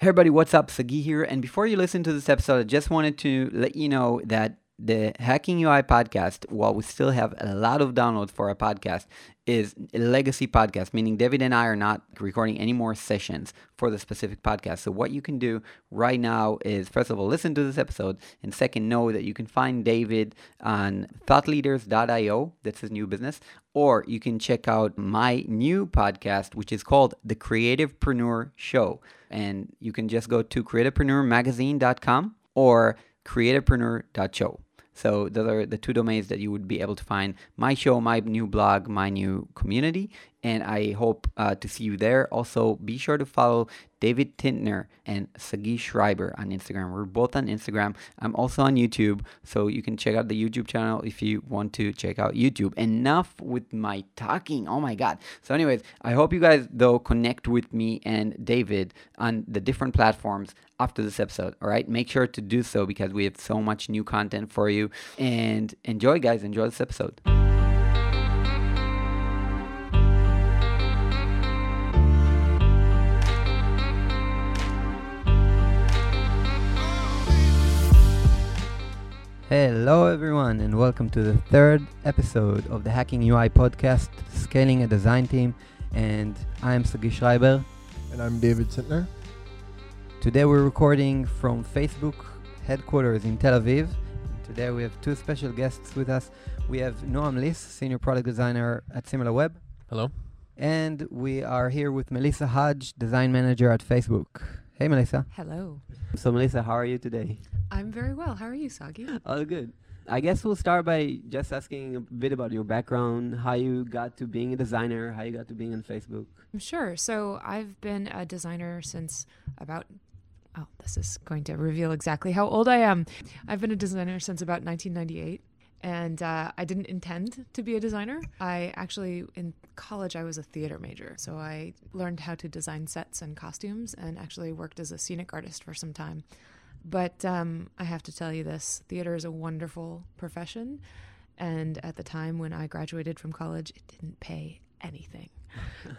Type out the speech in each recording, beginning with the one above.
Hey everybody, what's up? Sagi here. And before you listen to this episode, I just wanted to let you know that the Hacking UI podcast, while we still have a lot of downloads for our podcast, is a legacy podcast, meaning David and I are not recording any more sessions for the specific podcast. So, what you can do right now is, first of all, listen to this episode, and second, know that you can find David on thoughtleaders.io, that's his new business, or you can check out my new podcast, which is called The Creativepreneur Show. And you can just go to creativepreneurmagazine.com or creativepreneur.show. So those are the two domains that you would be able to find my show, my new blog, my new community. And I hope uh, to see you there. Also, be sure to follow David Tintner and Sagi Shrieber on Instagram. We're both on Instagram. I'm also on YouTube. So you can check out the YouTube channel if you want to check out YouTube. Enough with my talking. Oh my God. So, anyways, I hope you guys, though, connect with me and David on the different platforms after this episode. All right. Make sure to do so because we have so much new content for you. And enjoy, guys. Enjoy this episode. Hello, everyone, and welcome to the third episode of the Hacking UI podcast, Scaling a Design Team. And I'm Sagi Shrieber. And I'm David Tintner. Today we're recording from Facebook headquarters in Tel Aviv. Today we have two special guests with us. We have Noam Liss, Senior Product Designer at SimilarWeb. Hello. And we are here with Melissa Hajj, Design Manager at Facebook. Hey, Melissa. Hello. So, Melissa, how are you today? I'm very well. How are you, Sagi? All good. I guess we'll start by just asking a bit about your background, how you got to being a designer, how you got to being on Facebook. Sure. So I've been a designer since about. Oh, this is going to reveal exactly how old I am. I've been a designer since about 1998 and uh, I didn't intend to be a designer. I actually, in college, I was a theater major. So I learned how to design sets and costumes and actually worked as a scenic artist for some time. But um, I have to tell you this theater is a wonderful profession. And at the time when I graduated from college, it didn't pay anything.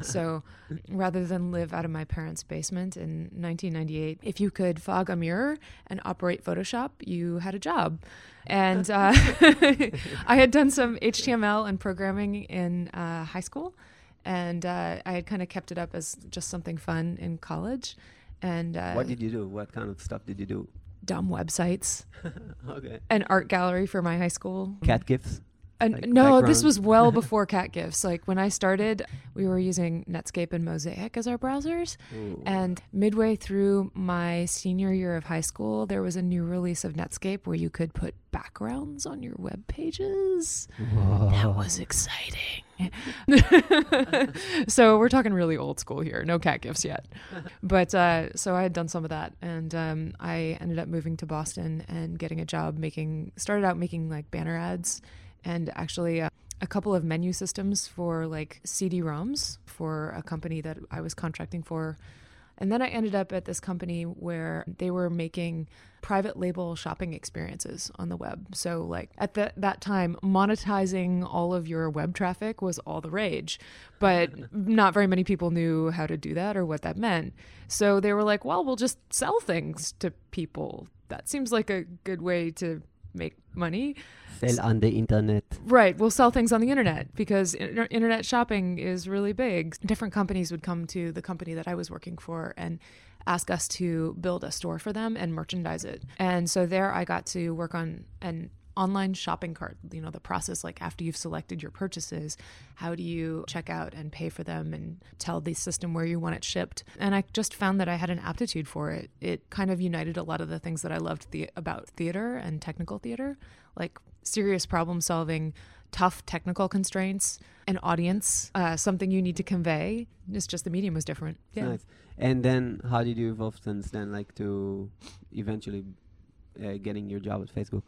so rather than live out of my parents' basement in 1998, if you could fog a mirror and operate Photoshop, you had a job. And uh, I had done some HTML and programming in uh, high school, and uh, I had kind of kept it up as just something fun in college. And uh, what did you do? What kind of stuff did you do? Dumb websites. okay. An art gallery for my high school. Cat gifs. Like no, this was well before cat gifs. Like when I started, we were using Netscape and Mosaic as our browsers. Ooh. And midway through my senior year of high school, there was a new release of Netscape where you could put backgrounds on your web pages. Whoa. That was exciting. so we're talking really old school here. No cat gifs yet. But uh, so I had done some of that, and um, I ended up moving to Boston and getting a job making. Started out making like banner ads and actually uh, a couple of menu systems for like CD-ROMs for a company that I was contracting for. And then I ended up at this company where they were making private label shopping experiences on the web. So like at the, that time, monetizing all of your web traffic was all the rage, but not very many people knew how to do that or what that meant. So they were like, well, we'll just sell things to people. That seems like a good way to make money. Sell on the internet. Right. We'll sell things on the internet because inter- internet shopping is really big. Different companies would come to the company that I was working for and ask us to build a store for them and merchandise it. And so there I got to work on an online shopping cart you know the process like after you've selected your purchases how do you check out and pay for them and tell the system where you want it shipped? And i just found that i had an aptitude for it. It kind of united a lot of the things that i loved the- about theater and technical theater like serious problem solving tough technical constraints an audience uh, something you need to convey. It's just the medium was different. Yeah. Nice. and then how did you evolve since then like to eventually uh, getting your job at Facebook?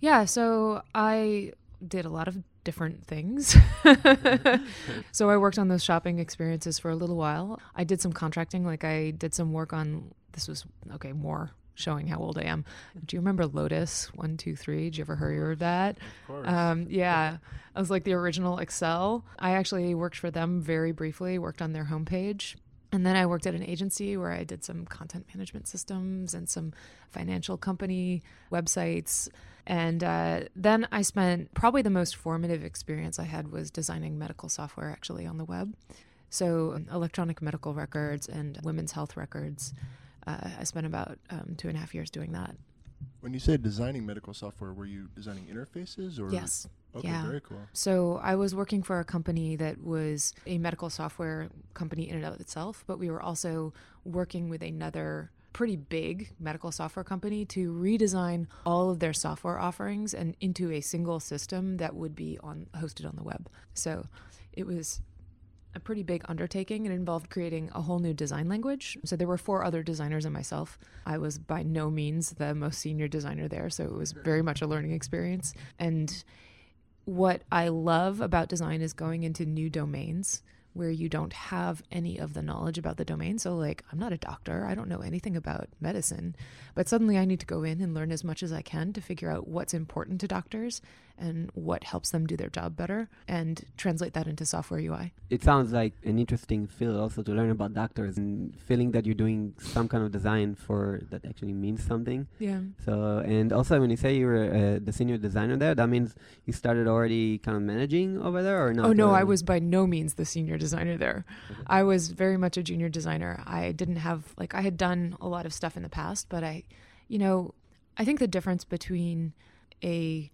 Yeah, so I did a lot of different things. so I worked on those shopping experiences for a little while. I did some contracting, like I did some work on this was okay, more showing how old I am. Do you remember Lotus one two three? Did you ever hear of that? Of course. Um, yeah, I was like the original Excel. I actually worked for them very briefly. Worked on their homepage. And then I worked at an agency where I did some content management systems and some financial company websites. And uh, then I spent probably the most formative experience I had was designing medical software actually on the web. So, electronic medical records and women's health records. Uh, I spent about um, two and a half years doing that. When you said designing medical software, were you designing interfaces or? Yes. Okay, yeah. very cool. So I was working for a company that was a medical software company in and of itself, but we were also working with another pretty big medical software company to redesign all of their software offerings and into a single system that would be on hosted on the web. So it was a pretty big undertaking. It involved creating a whole new design language. So there were four other designers and myself. I was by no means the most senior designer there, so it was very much a learning experience. And what I love about design is going into new domains where you don't have any of the knowledge about the domain. So, like, I'm not a doctor, I don't know anything about medicine, but suddenly I need to go in and learn as much as I can to figure out what's important to doctors and what helps them do their job better and translate that into software UI. It sounds like an interesting field also to learn about doctors and feeling that you're doing some kind of design for that actually means something. Yeah. So, and also when you say you were uh, the senior designer there, that means you started already kind of managing over there or not? Oh no, I was by no means the senior designer there. Okay. I was very much a junior designer. I didn't have like I had done a lot of stuff in the past, but I, you know, I think the difference between a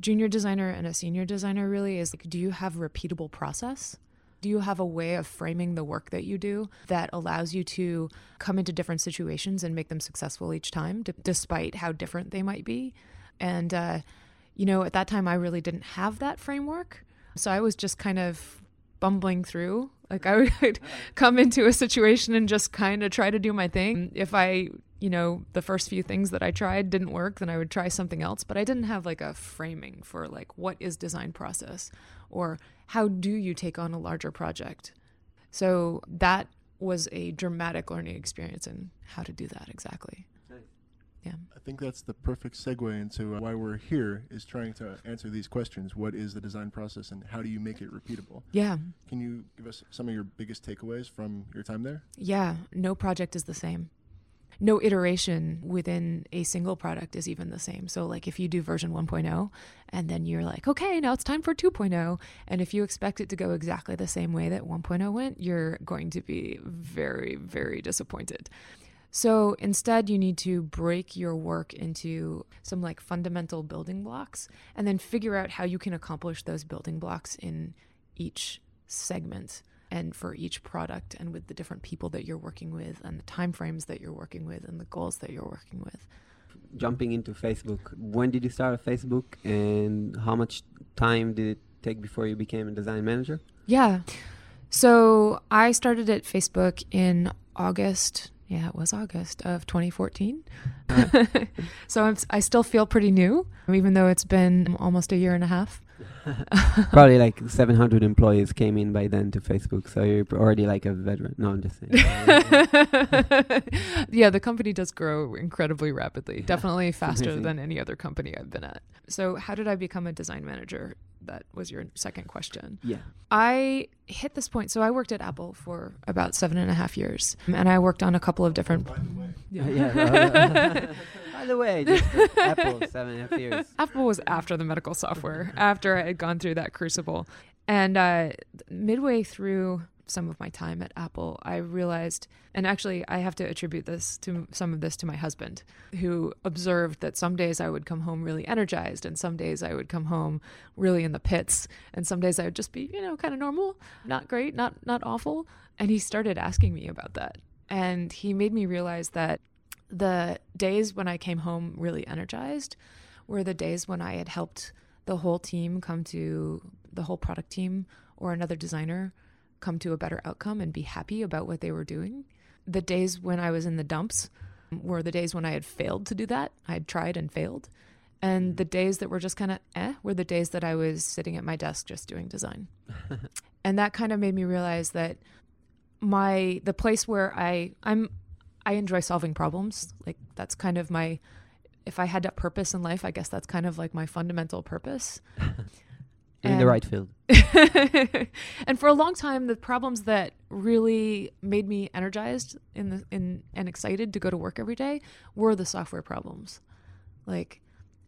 junior designer and a senior designer really is like do you have a repeatable process? Do you have a way of framing the work that you do that allows you to come into different situations and make them successful each time, d- despite how different they might be? And, uh, you know, at that time, I really didn't have that framework. So I was just kind of bumbling through. Like I would come into a situation and just kind of try to do my thing. If I, you know, the first few things that I tried didn't work, then I would try something else. But I didn't have like a framing for like what is design process or how do you take on a larger project. So that was a dramatic learning experience in how to do that exactly. Yeah. I think that's the perfect segue into why we're here is trying to answer these questions. What is the design process and how do you make it repeatable? Yeah. Can you give us some of your biggest takeaways from your time there? Yeah, no project is the same. No iteration within a single product is even the same. So, like if you do version 1.0 and then you're like, okay, now it's time for 2.0, and if you expect it to go exactly the same way that 1.0 went, you're going to be very, very disappointed. So instead, you need to break your work into some like fundamental building blocks and then figure out how you can accomplish those building blocks in each segment and for each product and with the different people that you're working with and the time frames that you're working with and the goals that you're working with. Jumping into Facebook, when did you start at Facebook and how much time did it take before you became a design manager? Yeah. So I started at Facebook in August. Yeah, it was August of 2014. Ah. so I'm, I still feel pretty new, even though it's been almost a year and a half. Probably like 700 employees came in by then to Facebook, so you're already like a veteran. No, I'm just saying. yeah, the company does grow incredibly rapidly, definitely faster than any other company I've been at. So, how did I become a design manager? That was your second question. yeah. I hit this point. So, I worked at Apple for about seven and a half years, and I worked on a couple of different. Yeah. yeah by the way, just Apple seven and a half years. Apple was after the medical software, after I had gone through that crucible. And uh, midway through some of my time at Apple, I realized, and actually, I have to attribute this to some of this to my husband, who observed that some days I would come home really energized, and some days I would come home really in the pits, and some days I would just be, you know, kind of normal, not great, not not awful. And he started asking me about that, and he made me realize that the days when I came home really energized were the days when I had helped the whole team come to the whole product team or another designer come to a better outcome and be happy about what they were doing. The days when I was in the dumps were the days when I had failed to do that. I had tried and failed. And the days that were just kind of eh were the days that I was sitting at my desk just doing design. and that kind of made me realize that my the place where I I'm I enjoy solving problems. Like that's kind of my if I had a purpose in life, I guess that's kind of like my fundamental purpose. in the right field. and for a long time, the problems that really made me energized in the in and excited to go to work every day were the software problems. Like,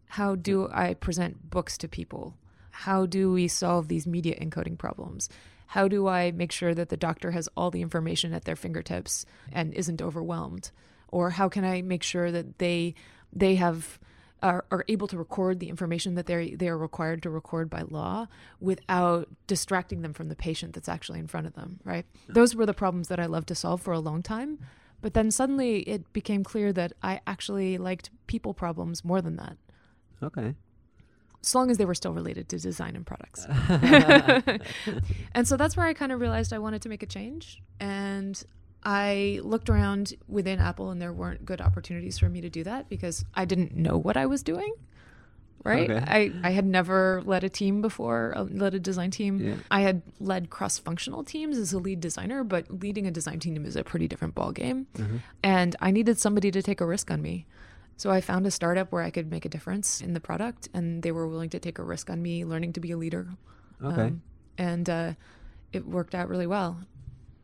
how do I present books to people? How do we solve these media encoding problems? How do I make sure that the doctor has all the information at their fingertips and isn't overwhelmed? Or how can I make sure that they they have are, are able to record the information that they they are required to record by law without distracting them from the patient that's actually in front of them, right? Those were the problems that I loved to solve for a long time. But then suddenly it became clear that I actually liked people problems more than that, Okay. As long as they were still related to design and products. and so that's where I kind of realized I wanted to make a change. And I looked around within Apple, and there weren't good opportunities for me to do that because I didn't know what I was doing. Right? Okay. I, I had never led a team before, uh, led a design team. Yeah. I had led cross functional teams as a lead designer, but leading a design team is a pretty different ballgame. Mhm. And I needed somebody to take a risk on me. So I found a startup where I could make a difference in the product, and they were willing to take a risk on me learning to be a leader. Okay. Um, and uh, it worked out really well.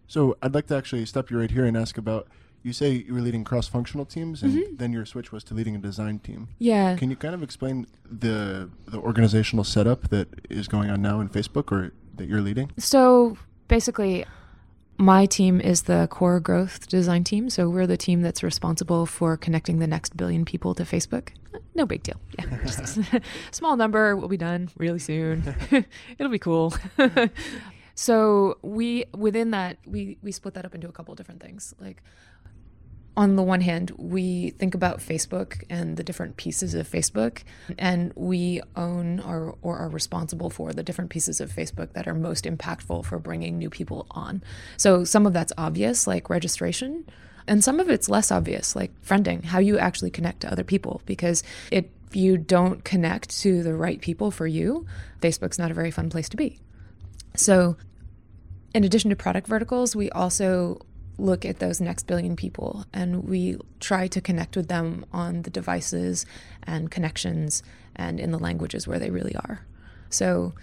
So I'd like to actually stop you right here and ask about. You say you were leading cross-functional teams, and Mhm. then your switch was to leading a design team. Yeah. Can you kind of explain the the organizational setup that is going on now in Facebook, or that you're leading? So basically, my team is the core growth design team. So we're the team that's responsible for connecting the next billion people to Facebook. No big deal. Yeah, small number. We'll be done really soon. It'll be cool. so we within that we we split that up into a couple different things. Like on the one hand, we think about Facebook and the different pieces of Facebook, and we own or, or are responsible for the different pieces of Facebook that are most impactful for bringing new people on. So some of that's obvious, like registration, and some of it's less obvious, like friending, how you actually connect to other people. Because if you don't connect to the right people for you, Facebook's not a very fun place to be. So in addition to product verticals, we also look at those next billion people and we try to connect with them on the devices and connections and in the languages where they really are. So,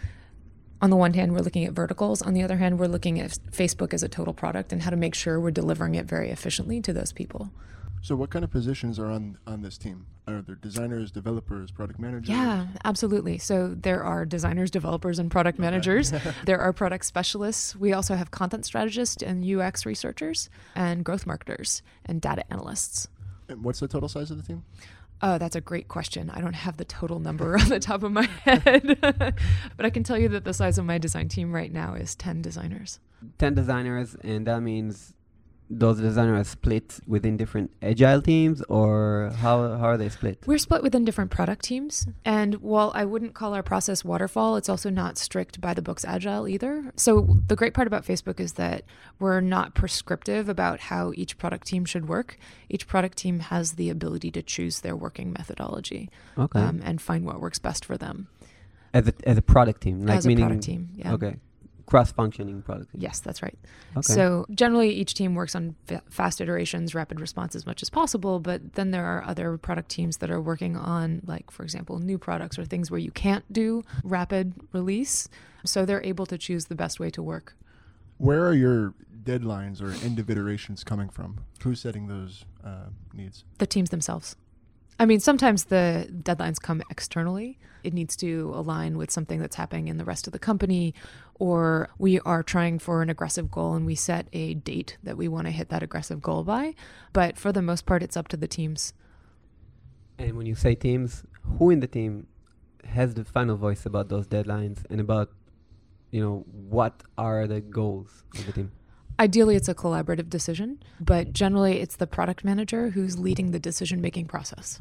on the one hand, we're looking at verticals. On the other hand, we're looking at Facebook as a total product and how to make sure we're delivering it very efficiently to those people. So what kind of positions are on on this team? Are there designers, developers, product managers? Yeah, absolutely. So there are designers, developers, and product managers. there are product specialists. We also have content strategists and UX researchers and growth marketers and data analysts. And what's the total size of the team? Oh, that's a great question. I don't have the total number on the top of my head, but I can tell you that the size of my design team right now is 10 designers. 10 designers, and that means those designers are split within different agile teams, or how, how are they split? We're split within different product teams. And while I wouldn't call our process waterfall, it's also not strict by the books agile either. So the great part about Facebook is that we're not prescriptive about how each product team should work. Each product team has the ability to choose their working methodology Okay. um, and find what works best for them as, a, as a product team, like as a product team. Yeah. Okay. Cross functioning product team. Yes, that's right. Okay. So generally, each team works on fa- fast iterations, rapid response as much as possible. But then there are other product teams that are working on, like for example, new products or things where you can't do rapid release. So they're able to choose the best way to work. Where are your deadlines or end of iterations coming from? Who's setting those uh, needs? The teams themselves. I mean, sometimes the deadlines come externally. It needs to align with something that's happening in the rest of the company, or we are trying for an aggressive goal and we set a date that we want to hit that aggressive goal by. But for the most part, it's up to the teams. And when you say teams, who in the team has the final voice about those deadlines and about, you know, what are the goals of the team? Ideally, it's a collaborative decision, but generally, it's the product manager who's leading the decision making process.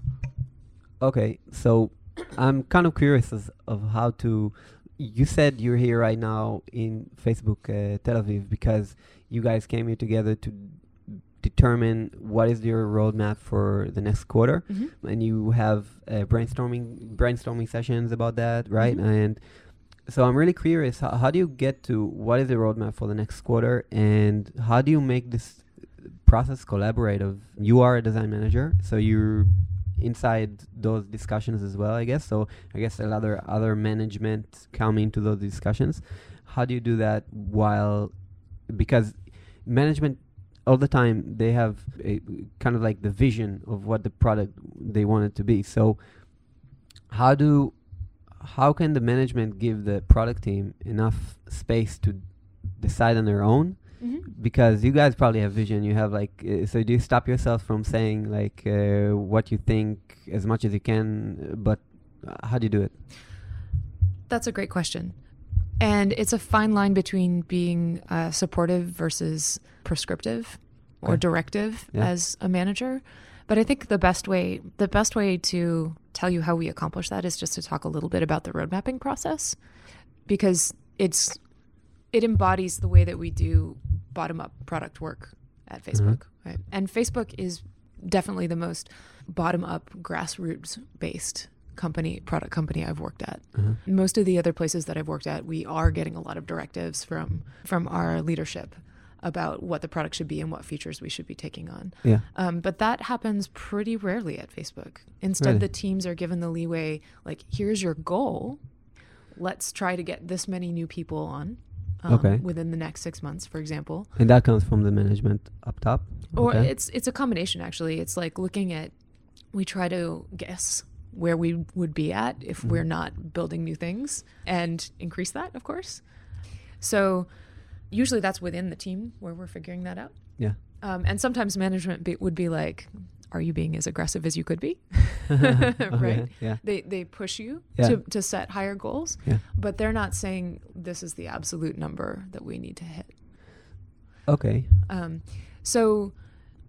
Okay, so I'm kind of curious as of how to. You said you're here right now in Facebook uh, Tel Aviv because you guys came here together to determine what is your roadmap for the next quarter, and you have uh, brainstorming brainstorming sessions about that, right? Mhm. And so I'm really curious. How, how do you get to what is the roadmap for the next quarter, and how do you make this process collaborative? You are a design manager, so you're inside those discussions as well. I guess so. I guess a lot of other management come into those discussions. How do you do that while because management all the time they have a, kind of like the vision of what the product they want it to be. So how do how can the management give the product team enough space to decide on their own? Mm-hmm. Because you guys probably have vision. You have like uh, so. Do you stop yourself from saying like uh, what you think as much as you can? uh, But uh, how do you do it? That's a great question. And it's a fine line between being uh, supportive versus prescriptive or directive Yeah. as a manager. But I think the best way the best way to tell you how we accomplish that is just to talk a little bit about the road mapping process because it's it embodies the way that we do bottom up product work at Facebook, right? And Facebook is definitely the most bottom up grassroots based company product company I've worked at Uh-huh. most of the other places that I've worked at, we are getting a lot of directives from from our leadership about what the product should be and what features we should be taking on. Yeah. Um, but that happens pretty rarely at Facebook. Instead, Really? the teams are given the leeway, like, here's your goal. Let's try to get this many new people on um, Okay. within the next six months, for example. And that comes from the management up top. Or Okay. it's it's a combination actually. It's like looking at we try to guess where we would be at if Mm-hmm. we're not building new things and increase that, of course. So usually that's within the team where we're figuring that out. Yeah. Um, and sometimes management be, would be like, "Are you being as aggressive as you could be?" Okay, right? Yeah. They they push you Yeah. to to set higher goals, Yeah. but they're not saying this is the absolute number that we need to hit. Okay. Um, so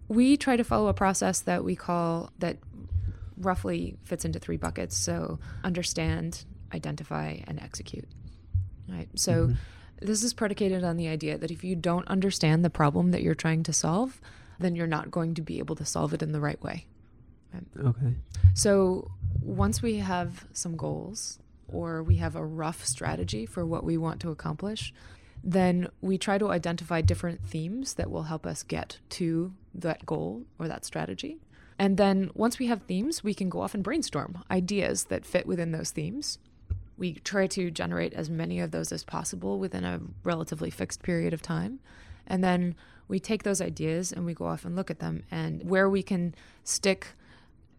we try to follow a process that we call that roughly fits into three buckets. So understand, identify, and execute. Right. So Mhm. This is predicated on the idea that if you don't understand the problem that you're trying to solve, then you're not going to be able to solve it in the right way. Um, okay. So once we have some goals or we have a rough strategy for what we want to accomplish, then we try to identify different themes that will help us get to that goal or that strategy. And then once we have themes, we can go off and brainstorm ideas that fit within those themes. We try to generate as many of those as possible within a relatively fixed period of time. And then we take those ideas and we go off and look at them. And where we can stick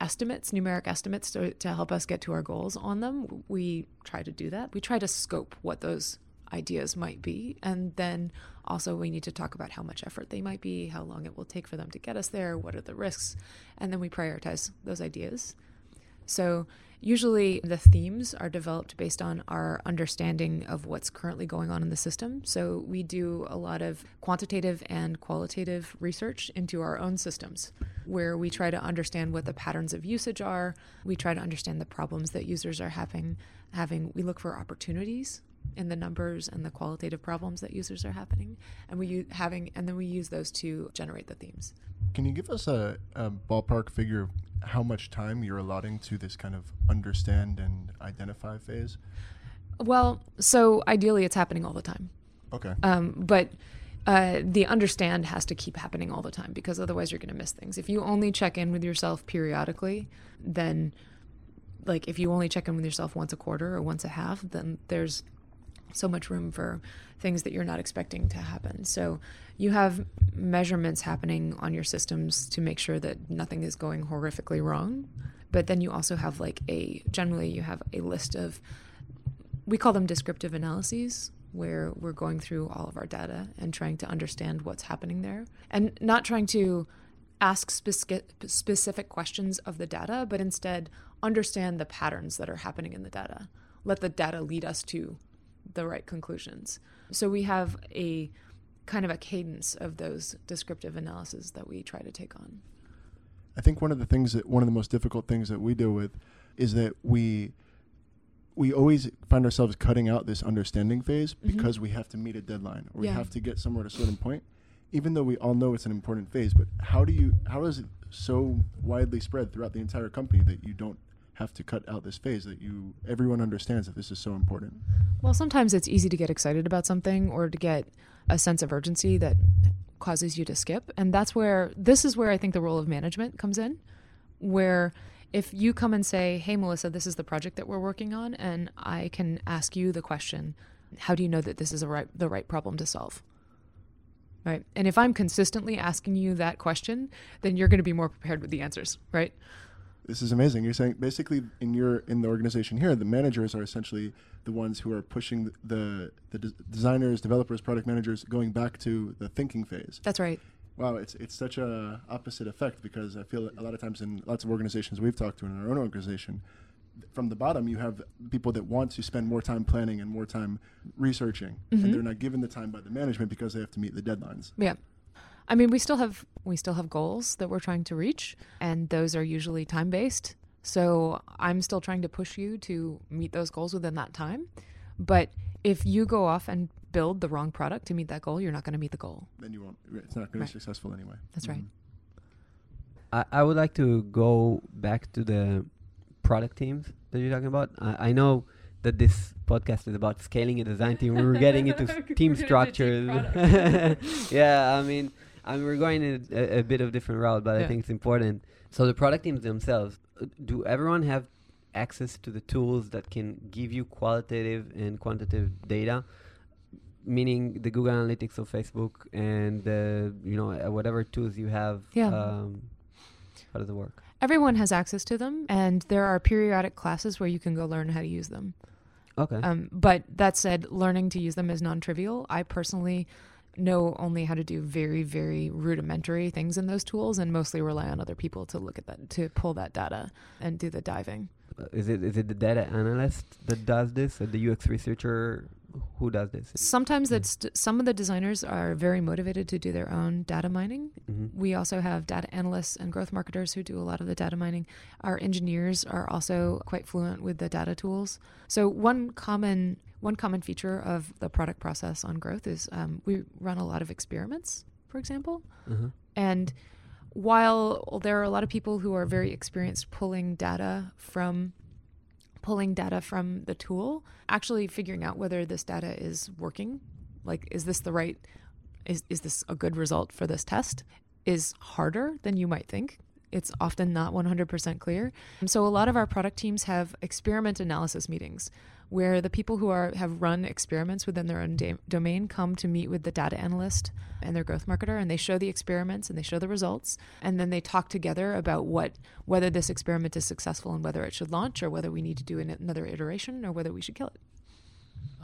estimates, numeric estimates to, to help us get to our goals on them, we try to do that. We try to scope what those ideas might be. And then also, we need to talk about how much effort they might be, how long it will take for them to get us there, what are the risks. And then we prioritize those ideas. So, usually the themes are developed based on our understanding of what's currently going on in the system. So, we do a lot of quantitative and qualitative research into our own systems, where we try to understand what the patterns of usage are. We try to understand the problems that users are having. Having we look for opportunities in the numbers and the qualitative problems that users are happening, and we use, having and then we use those to generate the themes. Can you give us a, a ballpark figure of how much time you're allotting to this kind of understand and identify phase? Well, so ideally, it's happening all the time. Okay. Um, but uh, the understand has to keep happening all the time because otherwise you're going to miss things. If you only check in with yourself periodically, then like if you only check in with yourself once a quarter or once a half, then there's so much room for things that you're not expecting to happen. So you have measurements happening on your systems to make sure that nothing is going horrifically wrong. But then you also have like a generally you have a list of we call them descriptive analyses where we're going through all of our data and trying to understand what's happening there and not trying to ask speci- specific questions of the data but instead understand the patterns that are happening in the data let the data lead us to the right conclusions. So we have a kind of a cadence of those descriptive analyses that we try to take on. I think one of the things that one of the most difficult things that we deal with is that we we always find ourselves cutting out this understanding phase Mhm. because we have to meet a deadline or we have to get somewhere at a certain point even though we all know it's an important phase. But how do you how is it so widely spread throughout the entire company that you don't have to cut out this phase that you everyone understands that this is so important Well, sometimes it's easy to get excited about something or to get a sense of urgency that causes you to skip. And that's where this is where I think the role of management comes in. where if you come and say, "Hey Melissa, this is the project that we're working on," and I can ask you the question, "How do you know that this is right, the right problem to solve?" Right? And if I'm consistently asking you that question, then you're going to be more prepared with the answers, right? This is amazing. You're saying basically in your in the organization here, the managers are essentially the ones who are pushing the the des- designers, developers, product managers going back to the thinking phase. That's right. Wow, it's it's such a opposite effect because I feel a lot of times in lots of organizations we've talked to in our own organization, from the bottom you have people that want to spend more time planning and more time researching, Mhm. and they're not given the time by the management because they have to meet the deadlines. Yeah. I mean, we still have we still have goals that we're trying to reach, and those are usually time based. So I'm still trying to push you to meet those goals within that time. But if you go off and build the wrong product to meet that goal, you're not going to meet the goal. Then you won't. It's not going Right. to be successful anyway. That's right. Mhm. I, I would like to go back to the product teams that you're talking about. I, I know that this podcast is about scaling a design team. We were getting into team We're structures. yeah, I mean, I mean, we're going in a, a bit of different route, but I think it's important. So the product teams themselves, do everyone have access to the tools that can give you qualitative and quantitative data? Meaning the Google Analytics of Facebook and the you know uh, whatever tools you have. Yeah. Um, how does it work? Everyone has access to them, and there are periodic classes where you can go learn how to use them. Okay. Um, but that said, learning to use them is non-trivial. I personally know only how to do very, very rudimentary things in those tools, and mostly rely on other people to look at that, to pull that data and do the diving. Uh, is it is it the data analyst that does this, or the UX researcher who does this? Sometimes that's some of the designers are very motivated to do their own data mining. hmm We also have data analysts and growth marketers who do a lot of the data mining. Our engineers are also quite fluent with the data tools. So one common one common feature of the product process on growth is um, we run a lot of experiments, for example. Uh-huh. And while there are a lot of people who are very experienced pulling data from pulling data from the tool, actually figuring out whether this data is working, like is this the right is is this a good result for this test is harder than you might think. It's often not 100% clear. And so a lot of our product teams have experiment analysis meetings where the people who are have run experiments within their own da- domain come to meet with the data analyst and their growth marketer and they show the experiments and they show the results and then they talk together about what whether this experiment is successful and whether it should launch or whether we need to do an, another iteration or whether we should kill it.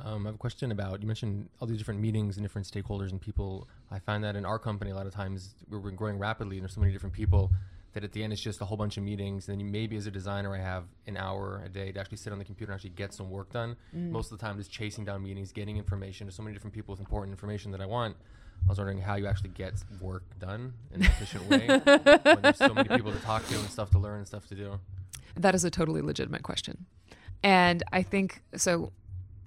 Um, I have a question about you mentioned all these different meetings and different stakeholders and people. I find that in our company, a lot of times we're, we're growing rapidly, and there's so many different people that at the end it's just a whole bunch of meetings. And then you, maybe as a designer, I have an hour a day to actually sit on the computer and actually get some work done. Mm. Most of the time, just chasing down meetings, getting information. There's so many different people with important information that I want. I was wondering how you actually get work done in an efficient way when there's so many people to talk to and stuff to learn and stuff to do. That is a totally legitimate question. And I think so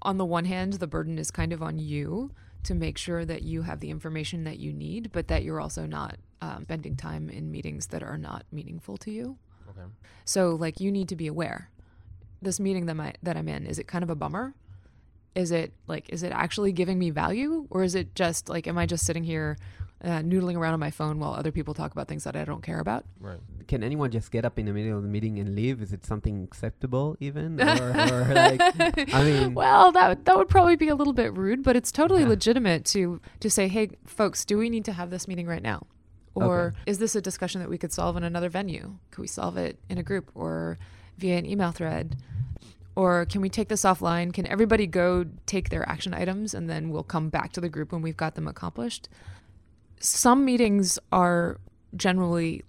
on the one hand, the burden is kind of on you to make sure that you have the information that you need, but that you're also not um, spending time in meetings that are not meaningful to you. Okay. So like you need to be aware. This meeting that my that I'm in, is it kind of a bummer? Is it like is it actually giving me value or is it just like am I just sitting here uh, noodling around on my phone while other people talk about things that I don't care about? Right. Can anyone just get up in the middle of the meeting and leave? Is it something acceptable even? Or, or like, I mean, well, that that would probably be a little bit rude, but it's totally Yeah. legitimate to to say, "Hey, folks, do we need to have this meeting right now?" Or Okay. is this a discussion that we could solve in another venue? Could we solve it in a group or via an email thread? Or can we take this offline? Can everybody go take their action items and then we'll come back to the group when we've got them accomplished? Some meetings are generally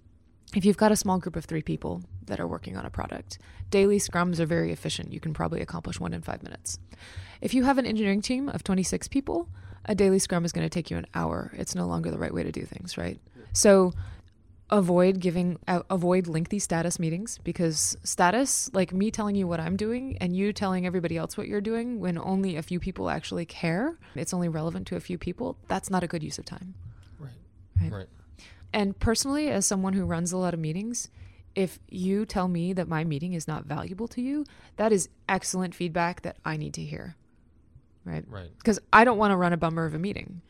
if you've got a small group of 3 people that are working on a product, daily scrums are very efficient. You can probably accomplish one in 5 minutes. If you have an engineering team of 26 people, a daily scrum is going to take you an hour. It's no longer the right way to do things, right? So avoid giving uh, avoid lengthy status meetings because status like me telling you what I'm doing and you telling everybody else what you're doing when only a few people actually care, it's only relevant to a few people, that's not a good use of time. Right. Right. And personally, as someone who runs a lot of meetings, if you tell me that my meeting is not valuable to you, that is excellent feedback that I need to hear. Right? Right. Because I don't want to run a bummer of a meeting.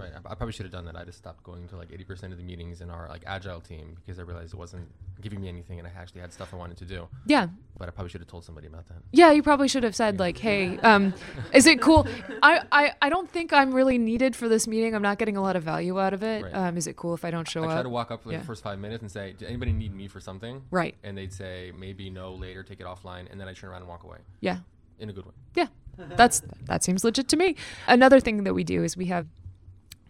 Right. I, I probably should have done that. I just stopped going to like 80% of the meetings in our like agile team because I realized it wasn't giving me anything and I actually had stuff I wanted to do. Yeah. But I probably should have told somebody about that. Yeah, you probably should have said like, "Hey, um, is it cool? I, I, I don't think I'm really needed for this meeting. I'm not getting a lot of value out of it. Right. Um, is it cool if I don't show up? I try to walk up for like Yeah. the first five minutes and say, "Did anybody need me for something?" Right. And they'd say, "Maybe no, later, take it offline," and then I turn around and walk away Yeah. in a good way. Yeah. That's that seems legit to me. Another thing that we do is we have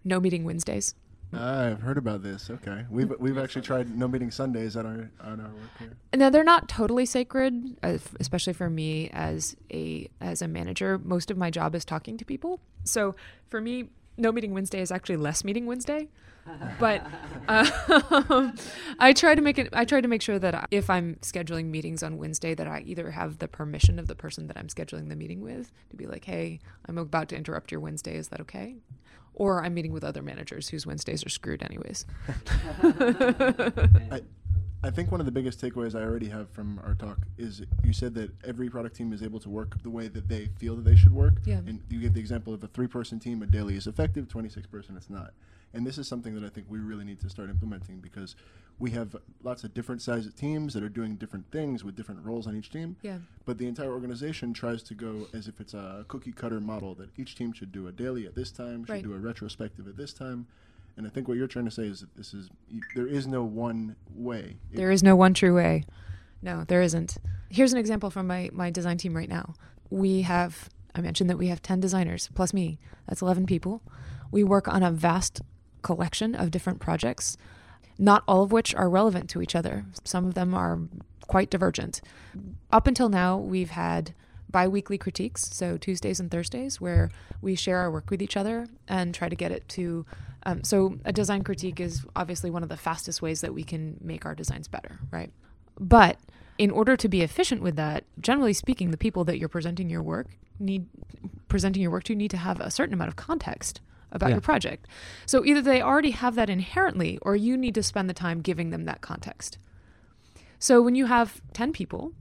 no meeting Wednesdays. I've heard about this. Okay, we've we've actually tried no meeting Sundays at our on our work here. Now they're not totally sacred, uh, especially for me as a as a manager. Most of my job is talking to people, so for me, no meeting Wednesday is actually less meeting Wednesday. But uh, I try to make it. I try to make sure that if I'm scheduling meetings on Wednesday, that I either have the permission of the person that I'm scheduling the meeting with to be like, "Hey, I'm about to interrupt your Wednesday. Is that okay?" Or I'm meeting with other managers whose Wednesdays are screwed anyways. I, I think one of the biggest takeaways I already have from our talk is you said that every product team is able to work the way that they feel that they should work. Yeah. And you gave the example of a three person team, a daily is effective, 26 person it's not. And this is something that I think we really need to start implementing because we have lots of different sized teams that are doing different things with different roles on each team. Yeah. But the entire organization tries to go as if it's a cookie cutter model that each team should do a daily at this time, should Right. do a retrospective at this time. And I think what you're trying to say is that this is there is no one way. There is no one true way. No, there isn't. Here's an example from my, my design team right now. We have, I mentioned that we have 10 designers plus me. That's 11 people. We work on a vast collection of different projects, not all of which are relevant to each other. Some of them are quite divergent. Up until now, we've had bi weekly critiques, so Tuesdays and Thursdays, where we share our work with each other and try to get it to. Um, so, a design critique is obviously one of the fastest ways that we can make our designs better, right? But in order to be efficient with that, generally speaking, the people that you're presenting your work need presenting your work to need to have a certain amount of context about Yeah. your project. So either they already have that inherently or you need to spend the time giving them that context. So when you have 10 people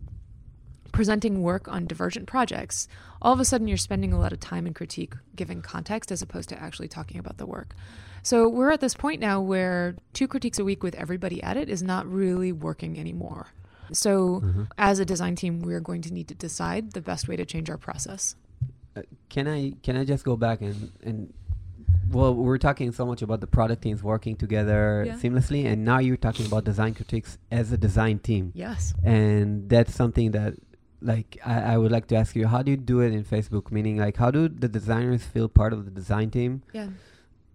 presenting work on divergent projects, all of a sudden you're spending a lot of time in critique giving context as opposed to actually talking about the work. So we're at this point now where two critiques a week with everybody at it is not really working anymore. So as a design team, we're going to need to decide the best way to change our process. Uh, can I can I just go back and and well we're talking so much about the product teams working together Yeah. seamlessly and now you're talking about design critiques as a design team Yes. and that's something that like I, I would like to ask you how do you do it in Facebook meaning like how do the designers feel part of the design team Yeah.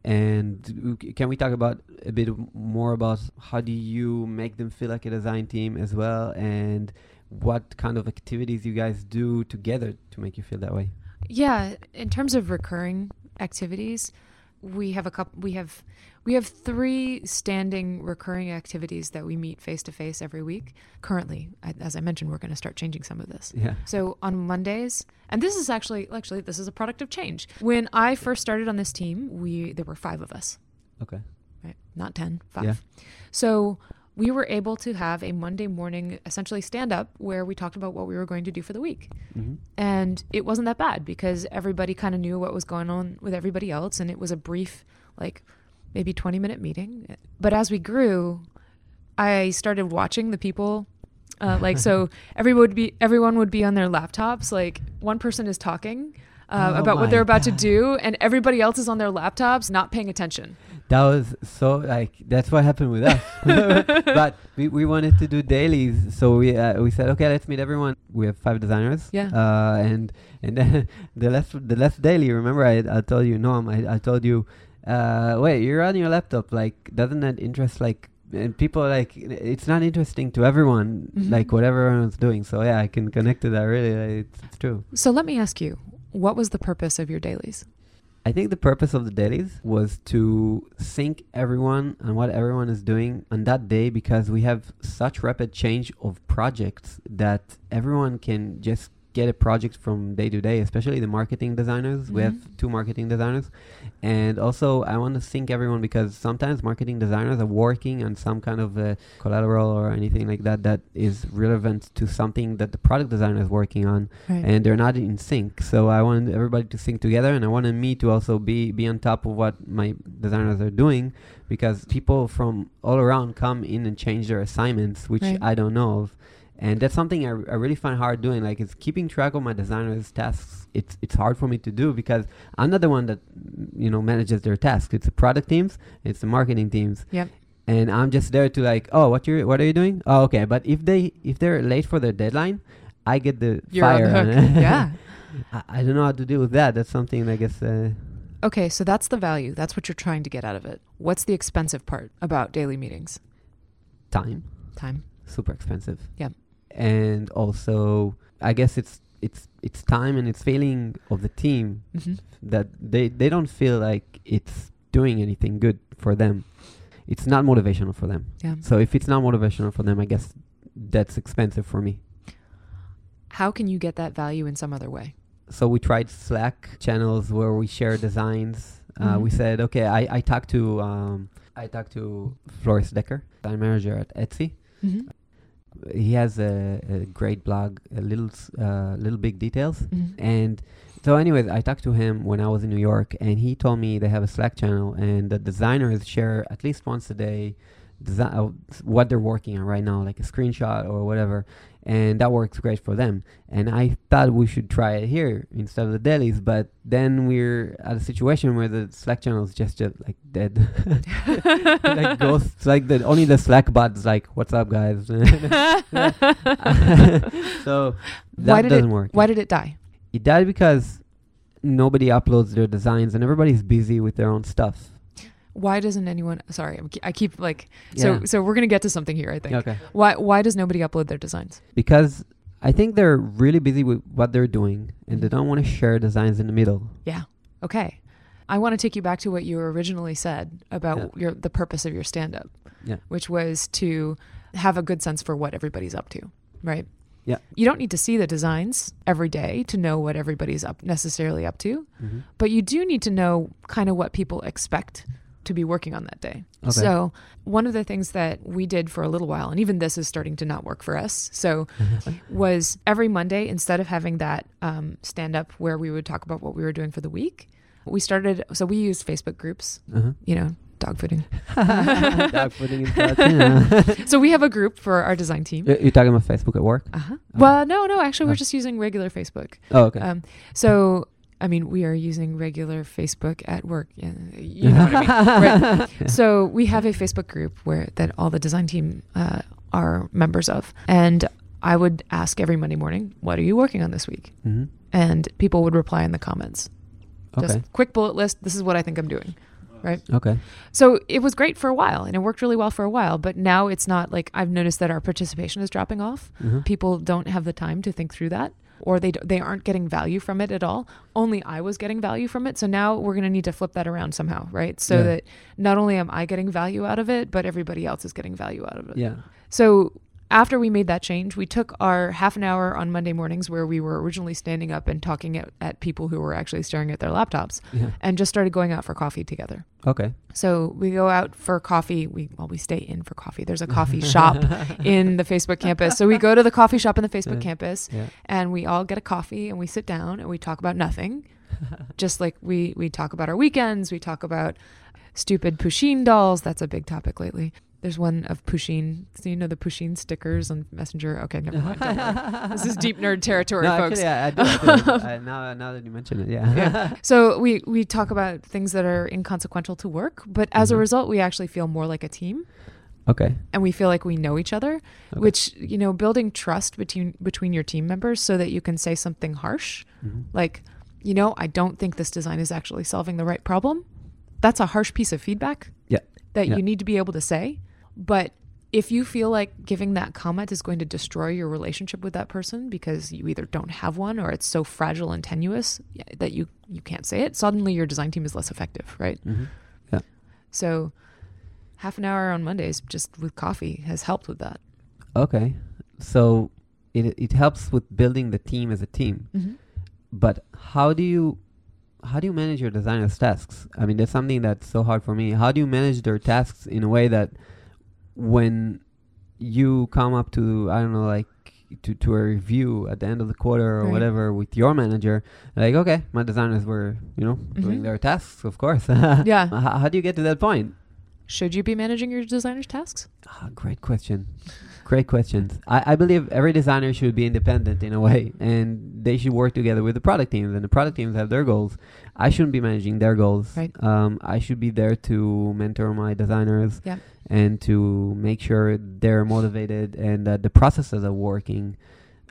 and can we talk about a bit more about how do you make them feel like a design team as well and what kind of activities you guys do together to make you feel that way Yeah, in terms of recurring activities, we have a couple. We have we have three standing recurring activities that we meet face to face every week. Currently, as I mentioned, we're going to start changing some of this. yeah So on Mondays, and this is actually actually this is a product of change. When I first started on this team, we there were five of us, okay right? Not ten, five. Yeah. So we were able to have a Monday morning essentially stand up where we talked about what we were going to do for the week. Hmm and it wasn't that bad because everybody kind of knew what was going on with everybody else and it was a brief like maybe 20 minute meeting. But as we grew i started watching the people uh, like so everyone would be everyone would be on their laptops like one person is talking uh, Oh about what they're about God. to do and everybody else is on their laptops not paying attention That was so like that's what happened with us. but we, we wanted to do dailies, so we uh, we said okay, let's meet everyone. We have five designers. Yeah. Uh, and and then the last the last daily, remember I I told you no, I I told you, uh, wait, you're on your laptop. Like, doesn't that interest like? And people like it's not interesting to everyone, Mhm. like whatever everyone's doing. So yeah, I can connect to that. Really, it's, it's true. so let me ask you what was the purpose of your dailies I think the purpose of the dailies was to sync everyone and what everyone is doing on that day because we have such rapid change of projects that everyone can just get a project from day to day, especially the marketing designers. We have Mhm. two marketing designers, and also I want to sync everyone because sometimes marketing designers are working on some kind of uh, collateral or anything like that that is relevant to something that the product designer is working on, Right. and they're not in sync. So I want everybody to sync together, and I wanted me to also be be on top of what my designers are doing, because people from all around come in and change their assignments, which Right. I don't know of. And that's something I, r- I really find hard doing. Like, it's keeping track of my designers' tasks. It's it's hard for me to do because I'm not the one that you know manages their tasks. It's the product teams, it's the marketing teams. Yep. And I'm just there to like, oh, what you what are you doing? Oh, okay. But if they if they're late for their deadline, I get the You're on fire. the hook. yeah. I, I don't know how to deal with that. That's something I guess uh, Okay, so that's the value. That's what you're trying to get out of it. What's the expensive part about daily meetings? time. Time. super expensive. Yep. And also, I guess it's it's it's time and it's feeling of the team hmm that they they don't feel like it's doing anything good for them. It's not motivational for them. Yeah. So if it's not motivational for them, I guess that's expensive for me. How can you get that value in some other way? So we tried Slack channels where we share designs. Uh, Mhm. we said, okay, I, I talked to um, I talked to Floris Dekker, design manager at Etsy. Mm-hmm. He has a, a great blog, a little uh, little big details. Mm-hmm. And so, anyways, I talked to him when I was in New York, and he told me they have a Slack channel, and the designers share at least once a day desi- uh, what they're working on right now, like a screenshot or whatever, and that works great for them. And I thought we should try it here instead of the dailies, but then we're at a situation where the Slack channel is just, just like dead, like ghosts. Like the only the Slack bot is like, "What's up, guys?" so that Why did doesn't it- work. Why did it die? It died because nobody uploads their designs and everybody's busy with their own stuff. Why doesn't anyone? Sorry, I keep like so. Yeah. So we're gonna get to something here. I think. Okay. Why Why does nobody upload their designs? Because I think they're really busy with what they're doing and they don't want to share designs in the middle. Yeah. Okay. I want to take you back to what you originally said about Yeah. your the purpose of your stand up. Yeah. Which was to have a good sense for what everybody's up to, right? Yeah. You don't need to see the designs every day to know what everybody's up necessarily up to, Mm-hmm. but you do need to know kind of what people expect to be working on that day. Okay. So, one of the things that we did for a little while and even this is starting to not work for us. So, was every Monday, instead of having that um, stand up where we would talk about what we were doing for the week, we started. So we used Facebook groups, Uh-huh. you know, dog fooding. Dog yeah. So we have a group for our design team. You- You're talking about Facebook at work? Uh-huh. Okay. Well, no, no, actually, Oh. we're just using regular Facebook. Oh, okay. Um, so, I mean, we are using regular Facebook at work. Yeah, you know what I mean. Right. So we have a Facebook group where that all the design team uh, are members of, and I would ask every Monday morning, "What are you working on this week?" Mhm. And people would reply in the comments. Okay. Just quick bullet list. This is what I think I'm doing. Right. Okay. So it was great for a while and it worked really well for a while, but now it's not like I've noticed that our participation is dropping off. Mhm. People don't have the time to think through that or they they aren't getting value from it at all. Only I was getting value from it. So now we're going to need to flip that around somehow, right? So Yeah. that not only am I getting value out of it, but everybody else is getting value out of it. Yeah. So after we made that change, we took our half an hour on Monday mornings where we were originally standing up and talking at, at people who were actually staring at their laptops Yeah. and just started going out for coffee together. Okay. So we go out for coffee. We well, we stay in for coffee. There's a coffee shop in the Facebook campus. So we go to the coffee shop in the Facebook Yeah. campus, Yeah. and we all get a coffee and we sit down and we talk about nothing. Just like we we talk about our weekends. We talk about stupid Pusheen dolls. That's a big topic lately. There's one of Pusheen. So you know the Pusheen stickers on Messenger. Okay, never mind. This is deep nerd territory, no, folks. Actually, I, I do, I do. I, now, now that you mention it, yeah. Yeah. So we we talk about things that are inconsequential to work, but as a Mhm. result, we actually feel more like a team, okay. and we feel like we know each other. Okay. Which you know, building trust between between your team members, so that you can say something harsh, Mhm. like, you know, I don't think this design is actually solving the right problem. That's a harsh piece of feedback. Yeah. That Yeah. you need to be able to say, but. If you feel like giving that comment is going to destroy your relationship with that person because you either don't have one or it's so fragile and tenuous that you you can't say it, suddenly your design team is less effective, right? Mhm. So half an hour on Mondays just with coffee has helped with that. Okay. So it it helps with building the team as a team. Mhm. But how do you how do you manage your designers' tasks? I mean, that's something that's so hard for me. How do you manage their tasks in a way that when you come up to I don't know like to, to a review at the end of the quarter or Right. whatever with your manager, like okay, my designers were you know doing Mhm. their tasks, of course. Yeah. how, how do you get to that point? Should you be managing your designer's tasks? Ah, great question. Great questions. I, I believe every designer should be independent in a way, and they should work together with the product teams, and the product teams have their goals. I shouldn't be managing their goals. Right. Um, I should be there to mentor my designers Yep. and to make sure they're motivated and that the processes are working.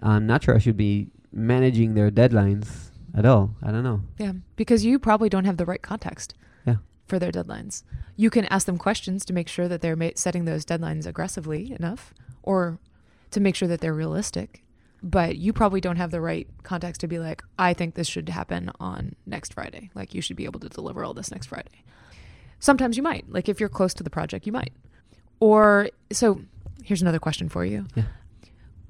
I'm not sure I should be managing their deadlines at all. I don't know. Yeah, because you probably don't have the right context. Yeah. For their deadlines, you can ask them questions to make sure that they're ma- setting those deadlines aggressively enough, or to make sure that they're realistic. But you probably don't have the right context to be like, I think this should happen on next Friday. Like you should be able to deliver all this next Friday. Sometimes you might. Like if you're close to the project, you might. Or so. Here's another question for you. Yeah.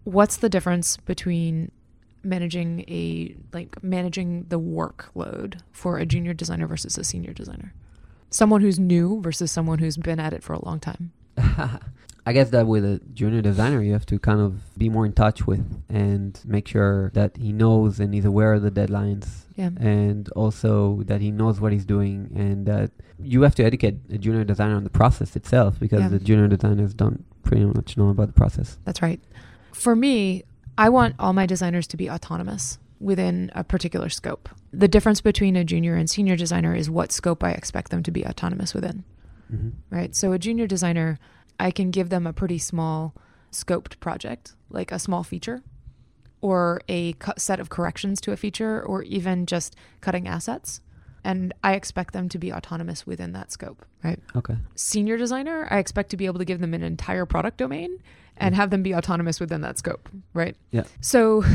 What's the difference between managing a like managing the workload for a junior designer versus a senior designer someone who's new versus someone who's been at it for a long time I guess that with a junior designer, you have to kind of be more in touch with and make sure that he knows and he's aware of the deadlines yeah and also that he knows what he's doing and that you have to educate a junior designer on the process itself because Yeah. the junior designers don't pretty much know about the process. that's right for me i want all my designers to be autonomous within a particular scope the difference between a junior and senior designer is what scope i expect them to be autonomous within hmm right? So a junior designer, I can give them a pretty small scoped project, like a small feature or a set of corrections to a feature or even just cutting assets. And I expect them to be autonomous within that scope, right? Okay. Senior designer, I expect to be able to give them an entire product domain and have them be autonomous within that scope, right? Yeah. So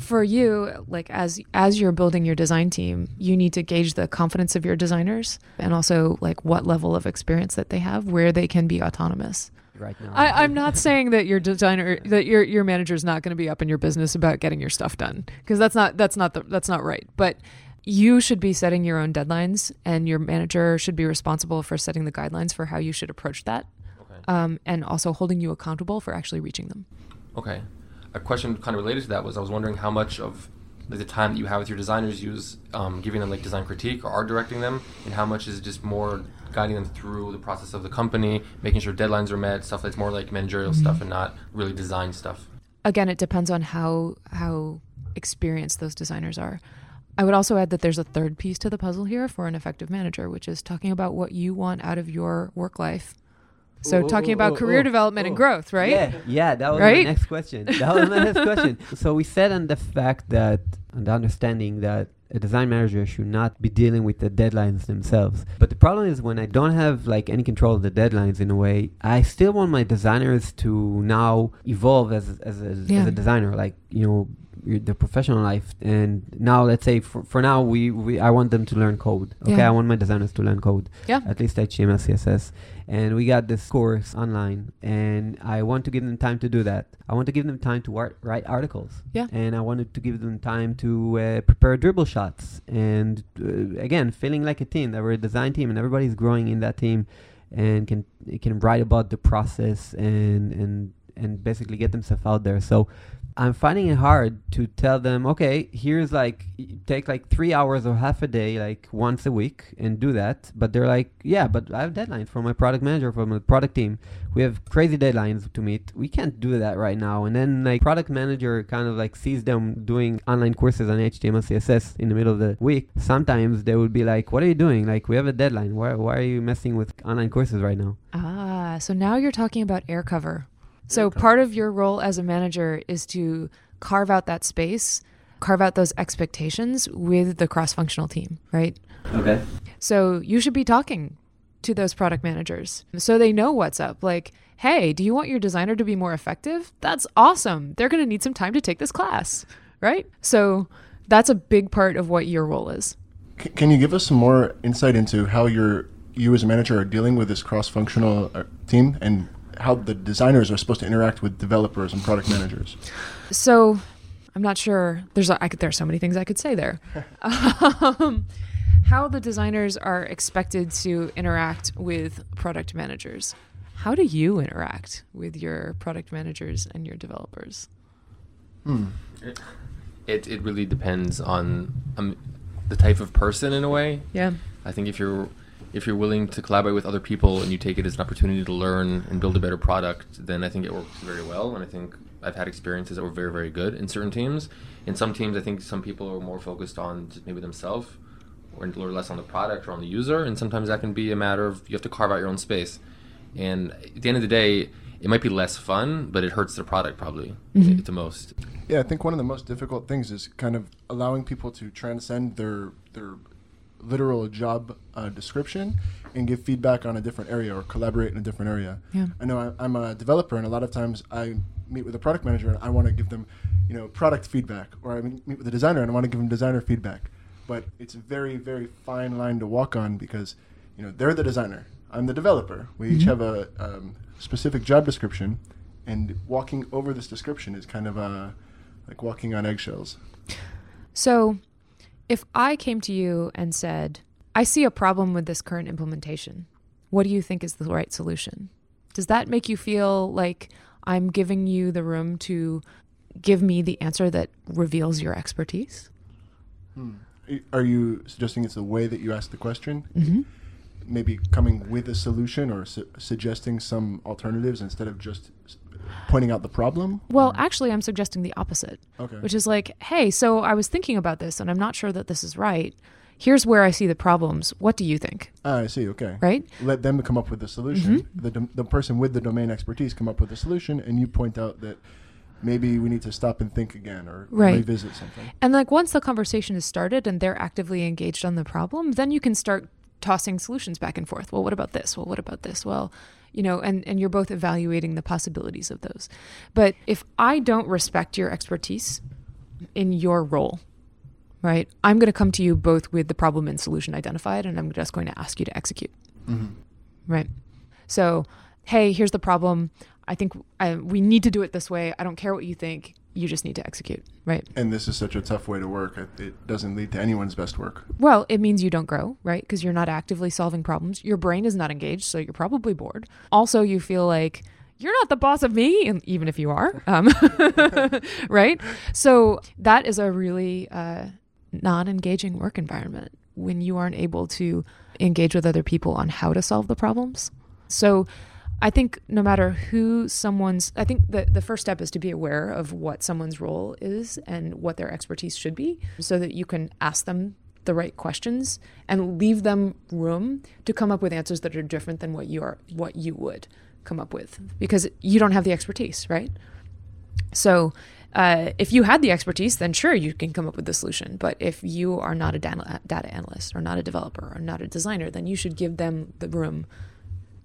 for you, like as as you're building your design team, you need to gauge the confidence of your designers and also like what level of experience that they have, where they can be autonomous. Right now. I, I'm not saying that your designer that your your manager is not going to be up in your business about getting your stuff done because that's not that's not the, that's not right. But you should be setting your own deadlines, and your manager should be responsible for setting the guidelines for how you should approach that, Okay. um, and also holding you accountable for actually reaching them. Okay. A question kind of related to that was I was wondering how much of like the time that you have with your designers use um, giving them like design critique or art directing them, and how much is just more guiding them through the process of the company, making sure deadlines are met, stuff that's more like managerial stuff and not really design stuff. Again, it depends on how how experienced those designers are. I would also add that there's a third piece to the puzzle here for an effective manager, which is talking about what you want out of your work life. So Oh, talking about oh, career development and growth, right? Yeah, yeah, that was Right? my next question. That was my next question. So we said on the fact that, on the understanding that a design manager should not be dealing with the deadlines themselves. But the problem is when I don't have like any control of the deadlines in a way, I still want my designers to now evolve as as a, as a designer, like you know the professional life. And now let's say for, for now we, we I want them to learn code. Okay, Yeah. I want my designers to learn code Yeah. at least HTML, CSS. And we got this course online, and I want to give them time to do that. I want to give them time to write, write articles. Yeah. And I wanted to give them time to uh, prepare Dribbble shots. And uh, again, feeling like a team, that we're a design team, and everybody's growing in that team, and can can write about the process and and and basically get themselves out there. So I'm finding it hard to tell them, okay, here's like take like three hours or half a day, like once a week, and do that. But they're like, yeah, but I have deadlines from my product manager, from the product team. We have crazy deadlines to meet. We can't do that right now. And then like product manager kind of like sees them doing online courses on HTML, CSS in the middle of the week. Sometimes they would be like, what are you doing? Like we have a deadline. Why why are you messing with online courses right now? Ah, so now you're talking about air cover. So part of your role as a manager is to carve out that space, carve out those expectations with the cross-functional team, right? Okay. So you should be talking to those product managers so they know what's up. Like, hey, do you want your designer to be more effective? That's awesome. They're going to need some time to take this class, right? So that's a big part of what your role is. C- can you give us some more insight into how you're, you as a manager are dealing with this cross-functional uh, team and how the designers are supposed to interact with developers and product managers. So, I'm not sure. There's a, I could, there are so many things I could say there. um, how the designers are expected to interact with product managers. How do you interact with your product managers and your developers? Hmm. It it really depends on um, the type of person in a way. Yeah. I think if you're if you're willing to collaborate with other people and you take it as an opportunity to learn and build a better product, then I think it works very well. And I think I've had experiences that were very very good in certain teams. In some teams, I think some people are more focused on just maybe themselves or or less on the product or on the user. And sometimes that can be a matter of you have to carve out your own space. And at the end of the day, it might be less fun, but it hurts the product probably Mhm. the most. Yeah, I think one of the most difficult things is kind of allowing people to transcend their their literal job uh, description and give feedback on a different area or collaborate in a different area. Yeah. I know I, I'm a developer, and a lot of times I meet with a product manager and I want to give them, you know, product feedback, or I meet with a designer and I want to give them designer feedback. But it's a very, very fine line to walk on because, you know, they're the designer, I'm the developer. We each Mhm. have a um, specific job description, and walking over this description is kind of uh, like walking on eggshells. So, if I came to you and said, I see a problem with this current implementation, what do you think is the right solution? Does that make you feel like I'm giving you the room to give me the answer that reveals your expertise? Hmm. Are you suggesting it's the way that you ask the question? Mm-hmm. Maybe coming with a solution or su- suggesting some alternatives instead of just pointing out the problem? Well, actually, I'm suggesting the opposite, Okay. which is like, hey, so I was thinking about this and I'm not sure that this is right. Here's where I see the problems. What do you think? ah, I see. Okay. Right? Let them come up with the solution. Mhm. The, dom- the person with the domain expertise come up with the solution, and you point out that maybe we need to stop and think again or Right. revisit something. And like once the conversation is started and they're actively engaged on the problem, then you can start tossing solutions back and forth. Well, what about this? Well, what about this? Well, you know, and, and you're both evaluating the possibilities of those. But if I don't respect your expertise in your role, right, I'm going to come to you both with the problem and solution identified, and I'm just going to ask you to execute. hmm Right. So, hey, here's the problem. I think I, we need to do it this way. I don't care what you think. You just need to execute. Right. And this is such a tough way to work. It, doesn't lead to anyone's best work. Well, it means you don't grow, right? Because you're not actively solving problems. Your brain is not engaged, so you're probably bored. Also, you feel like you're not the boss of me, and even if you are, um, right? So that is a really uh, non-engaging work environment when you aren't able to engage with other people on how to solve the problems. So I think no matter who someone's, I think the, the first step is to be aware of what someone's role is and what their expertise should be so that you can ask them the right questions and leave them room to come up with answers that are different than what you are, what you would come up with because you don't have the expertise, right? So uh, if you had the expertise, then sure, you can come up with the solution. But if you are not a data, data analyst or not a developer or not a designer, then you should give them the room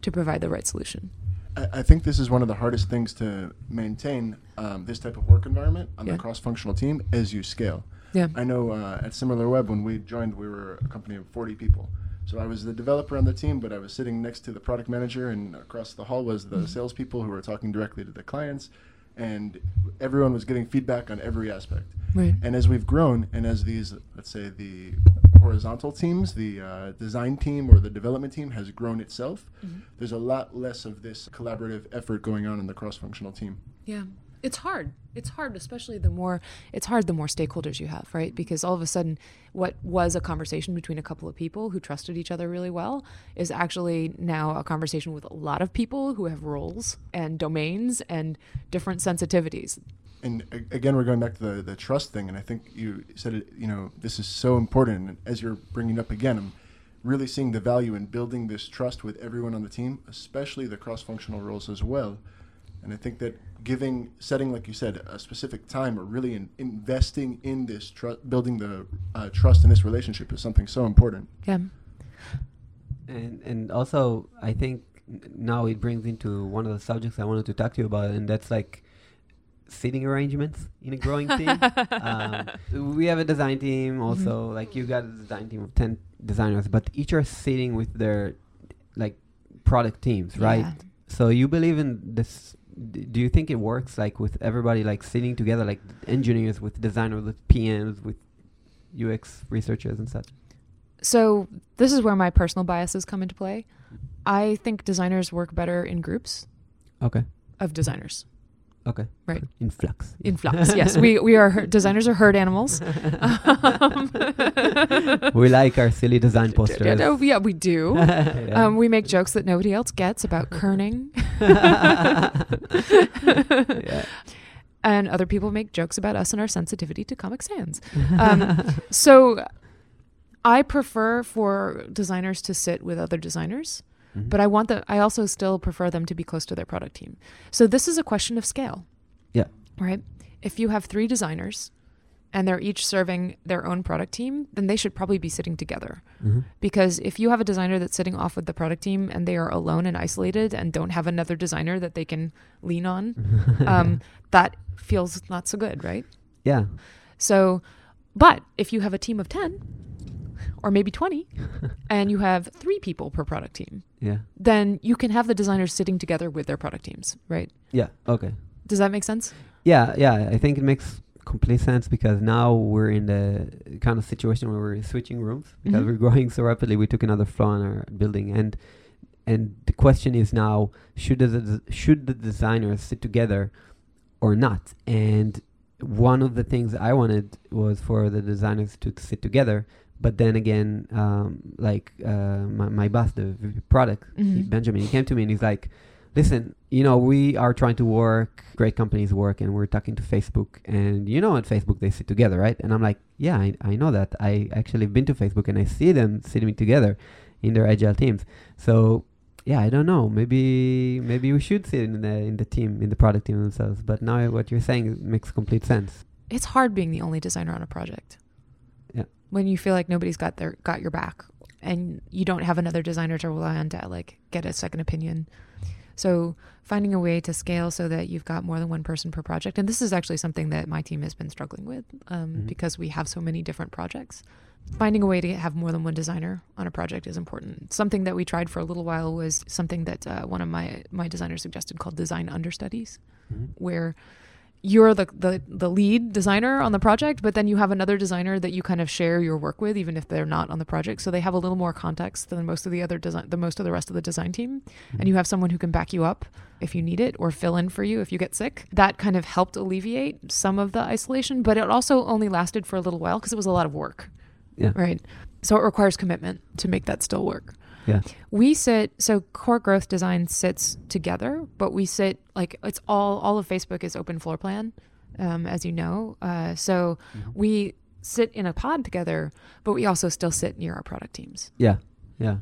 to provide the right solution. I, think this is one of the hardest things to maintain um, this type of work environment on Yeah. the cross-functional team as you scale. Yeah. I know uh, at SimilarWeb when we joined, we were a company of 40 people. So I was the developer on the team, but I was sitting next to the product manager, and across the hall was the Mhm. salespeople who were talking directly to the clients, and everyone was getting feedback on every aspect. Right. And as we've grown, and as these, let's say, the horizontal teams, the uh, design team or the development team has grown itself, Mhm. there's a lot less of this collaborative effort going on in the cross-functional team. Yeah. It's hard. It's hard, especially the more it's hard the more stakeholders you have, right? Because all of a sudden what was a conversation between a couple of people who trusted each other really well is actually now a conversation with a lot of people who have roles and domains and different sensitivities. And again, we're going back to the, the trust thing, and I think you said it. You know, this is so important. And as you're bringing it up again, I'm really seeing the value in building this trust with everyone on the team, especially the cross-functional roles as well. And I think that giving, setting, like you said, a specific time, or really in, investing in this trust, building the uh, trust in this relationship is something so important. Yeah. And and also, I think now it brings into one of the subjects I wanted to talk to you about, and that's like seating arrangements in a growing team. um, we have a design team also. Like you got a design team of ten designers, but each are sitting with their like product teams, right? Yeah. So you believe in this? d- Do you think it works like with everybody like sitting together, like engineers with designers, with PMs, with UX researchers and such? So this is where my personal biases come into play. I think designers work better in groups Okay. of designers. Okay. Right. In flux. In flux, yes. We we are her- designers are herd animals. Um, we like our silly design posters. Oh, yeah, we do. Yeah. Um, we make jokes that nobody else gets about kerning. yeah. and other people make jokes about us and our sensitivity to Comic Sans. Um, so I prefer for designers to sit with other designers, Mhm. but I want the I also still prefer them to be close to their product team. So this is a question of scale. Yeah. Right? If you have 3 designers and they're each serving their own product team, then they should probably be sitting together. Mhm. Because if you have a designer that's sitting off with the product team and they are alone and isolated and don't have another designer that they can lean on, um, that feels not so good, right? yeah. So, but if you have a team of 10 or maybe 20 and you have three people per product team, Yeah. then you can have the designers sitting together with their product teams, right? Yeah. Okay. Does that make sense? Yeah, yeah, I think it makes complete sense because now we're in the kind of situation where we're switching rooms because Mhm. we're growing so rapidly. We took another floor in our building, and and the question is now should the should the designers sit together or not? And one of the things I wanted was for the designers to sit together. But then again, um, like uh, my, my boss, the product, he- Mhm. Benjamin, he came to me and he's like, listen, you know, we are trying to work, great companies work, and we're talking to Facebook. And you know, at Facebook, they sit together, right? And I'm like, yeah, I, I know that. I actually been to Facebook and I see them sitting together in their agile teams. So, yeah, I don't know. Maybe maybe we should sit in the in the team, in the product team themselves. But now what you're saying makes complete sense. It's hard being the only designer on a project. Yeah. When you feel like nobody's got their got your back and you don't have another designer to rely on to like get a second opinion. So finding a way to scale so that you've got more than one person per project, and this is actually something that my team has been struggling with um, Mhm. because we have so many different projects. Finding a way to have more than one designer on a project is important. Something that we tried for a little while was something that uh, one of my my designers suggested called design understudies, where you're the, the the lead designer on the project, but then you have another designer that you kind of share your work with, even if they're not on the project. So they have a little more context than most of the other design, the most of the rest of the design team, and you have someone who can back you up if you need it or fill in for you if you get sick. That kind of helped alleviate some of the isolation, but it also only lasted for a little while because it was a lot of work, Yeah. right? So it requires commitment to make that still work. Yeah. We sit so core growth design sits together, but we sit like it's all all of Facebook is open floor plan, um, as you know. Uh, so we sit in a pod together, but we also still sit near our product teams. Yeah, yeah.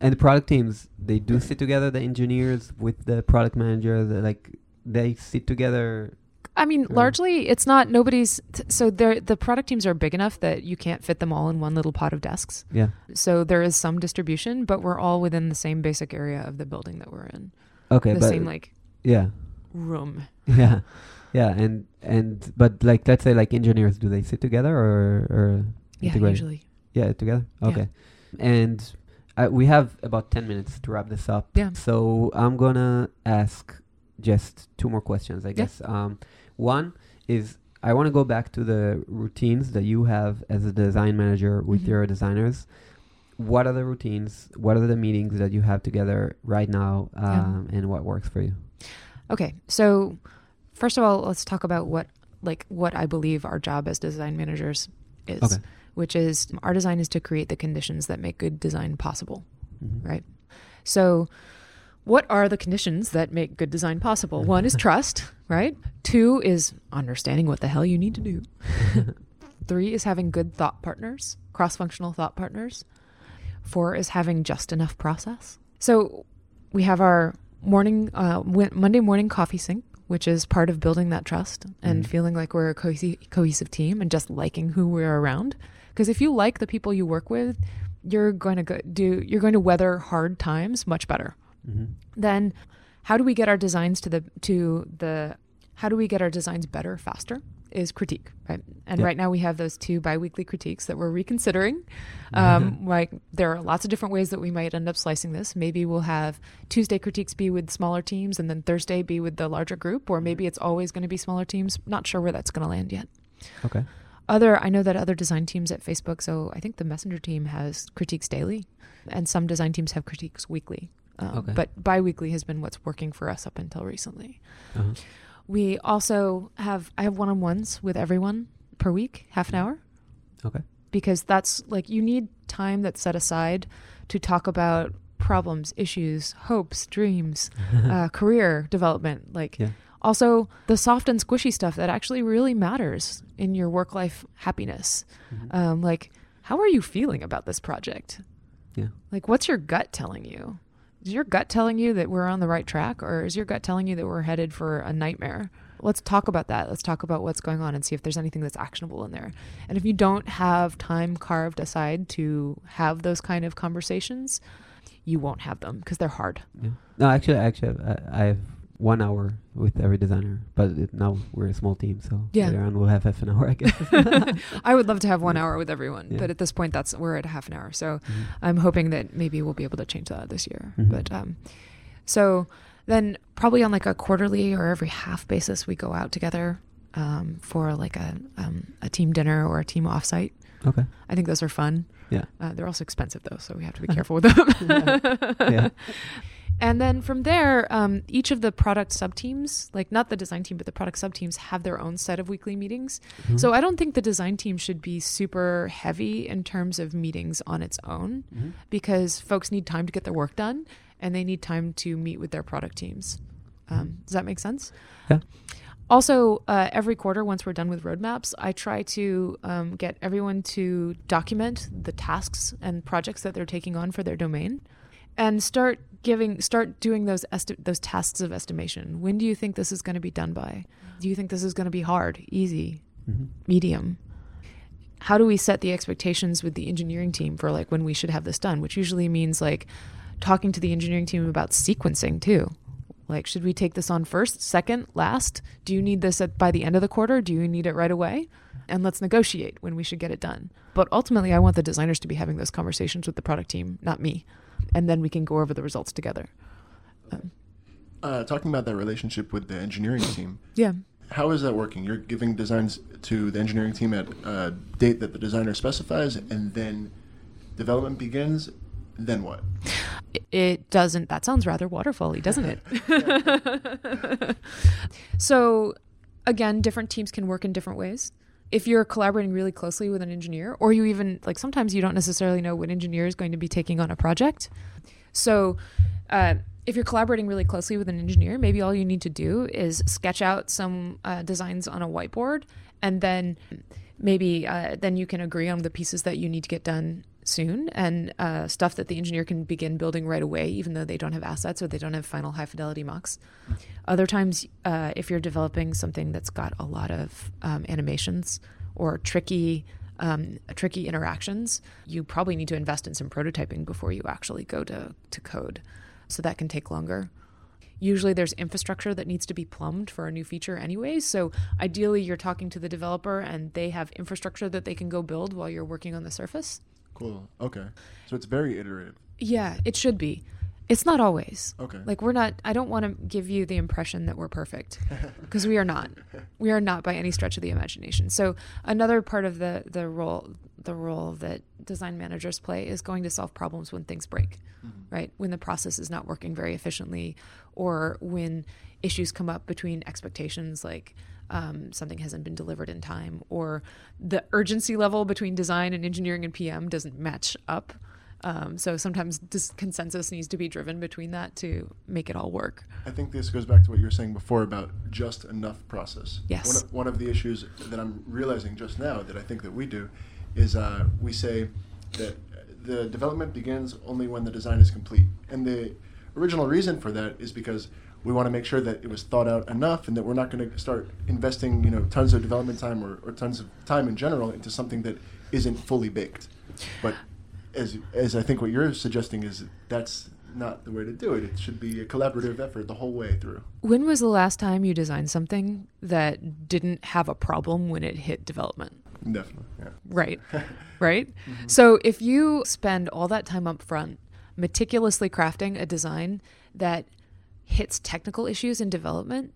And the product teams, they do sit together. The engineers with the product manager, the, like they sit together. I mean, Yeah. largely it's not nobody's. T- so the product teams are big enough that you can't fit them all in one little pot of desks. Yeah. So there is some distribution, but we're all within the same basic area of the building that we're in. Okay, the but same like yeah, room. yeah, yeah. And and but like let's say like engineers, do they sit together or or Yeah, usually. Yeah, together. Yeah. Okay. And uh, we have about 10 minutes to wrap this up. Yeah. So I'm going to ask just two more questions, I Yeah. guess. Um, one is I want to go back to the routines that you have as a design manager with Mhm. your designers. What are the routines? What are the meetings that you have together right now? Yeah. Um, And what works for you? Okay, so first of all, let's talk about what like what I believe our job as design managers is, Okay. which is our design is to create the conditions that make good design possible. Mhm. Right. So, what are the conditions that make good design possible? One is trust, right? Two is understanding what the hell you need to do. Three is having good thought partners, cross functional thought partners. Four is having just enough process. So, we have our morning, uh, Monday morning coffee sync, which is part of building that trust and Mhm. feeling like we're a cohesive, cohesive team and just liking who we're around. Because if you like the people you work with, you're going to go do you're going to weather hard times much better. Mhm. Then how do we get our designs to the to the how do we get our designs better faster is critique, right? And Yeah. right now we have those two biweekly critiques that we're reconsidering. Um, like there are lots of different ways that we might end up slicing this. Maybe we'll have Tuesday critiques be with smaller teams, and then Thursday be with the larger group, or maybe it's always going to be smaller teams. Not sure where that's going to land yet. Okay. Other, I know that other design teams at Facebook. So I think the Messenger team has critiques daily, and some design teams have critiques weekly. Um, Okay. But biweekly has been what's working for us up until recently. Uh-huh. We also have I have one-on-ones with everyone per week, half an hour, Okay. because that's like you need time that's set aside to talk about problems, issues, hopes, dreams, uh, career development, like Yeah. also the soft and squishy stuff that actually really matters in your work-life happiness. Mhm. Um, like, how are you feeling about this project? Yeah. Like, what's your gut telling you? Is your gut telling you that we're on the right track, or is your gut telling you that we're headed for a nightmare? Let's talk about that. Let's talk about what's going on and see if there's anything that's actionable in there. And if you don't have time carved aside to have those kind of conversations, you won't have them because they're hard. Yeah. No, actually, actually, I, I have one hour with every designer, but it, now we're a small team, so Yeah. later on we'll have half an hour, I guess. I would love to have one Yeah. hour with everyone, Yeah. but at this point, that's we're at half an hour. So Mhm. I'm hoping that maybe we'll be able to change that this year. Mhm. But um, so then probably on like a quarterly or every half basis, we go out together um, for like a um, a team dinner or a team offsite. Okay. I think those are fun. Yeah. Uh, they're also expensive though, so we have to be careful with them. Yeah. And then from there, um, each of the product sub teams, like not the design team, but the product sub teams, have their own set of weekly meetings. Mhm. So I don't think the design team should be super heavy in terms of meetings on its own Mhm. because folks need time to get their work done and they need time to meet with their product teams. Um, does that make sense? Yeah. Also, uh, every quarter, once we're done with roadmaps, I try to um, get everyone to document the tasks and projects that they're taking on for their domain, and start giving, start doing those esti- those tasks of estimation. When do you think this is going to be done by? Do you think this is going to be hard, easy, Mhm. medium? How do we set the expectations with the engineering team for like when we should have this done? Which usually means like talking to the engineering team about sequencing too. Like, should we take this on first, second, last? Do you need this at, by the end of the quarter? Do you need it right away? And let's negotiate when we should get it done. But ultimately, I want the designers to be having those conversations with the product team, not me. And then we can go over the results together. Um, Uh, talking about that relationship with the engineering team, yeah. how is that working? You're giving designs to the engineering team at a date that the designer specifies, and then development begins. Then what? It- It doesn't. That sounds rather waterfally, doesn't it? so, again, different teams can work in different ways. If you're collaborating really closely with an engineer, or you even like sometimes you don't necessarily know what engineer is going to be taking on a project. So, uh, if you're collaborating really closely with an engineer, maybe all you need to do is sketch out some uh, designs on a whiteboard, and then maybe uh, then you can agree on the pieces that you need to get done soon and uh, stuff that the engineer can begin building right away, even though they don't have assets or they don't have final high fidelity mocks. Other times, uh, if you're developing something that's got a lot of um, animations or tricky, um, tricky interactions, you probably need to invest in some prototyping before you actually go to, to code. So that can take longer. Usually, there's infrastructure that needs to be plumbed for a new feature, anyway. So, ideally, you're talking to the developer and they have infrastructure that they can go build while you're working on the surface. Cool. Okay. So it's very iterative. Yeah, it should be. It's not always. Okay. Like we're not I don't want to give you the impression that we're perfect because we are not. We are not by any stretch of the imagination. So another part of the the role the role that design managers play is going to solve problems when things break. Mm-hmm. Right? When the process is not working very efficiently or when issues come up between expectations like um, something hasn't been delivered in time or the urgency level between design and engineering and PM doesn't match up. Um, so sometimes dis- consensus needs to be driven between that to make it all work. I think this goes back to what you were saying before about just enough process. Yes. One of, one of the issues that I'm realizing just now that I think that we do is uh, we say that the development begins only when the design is complete. And the original reason for that is because we want to make sure that it was thought out enough and that we're not going to start investing, you know, tons of development time or, or tons of time in general into something that isn't fully baked. But as as I think what you're suggesting is that's not the way to do it. It should be a collaborative effort the whole way through. When was the last time you designed something that didn't have a problem when it hit development? Definitely, yeah. Right. right? Mm-hmm. So if you spend all that time up front meticulously crafting a design that hits technical issues in development,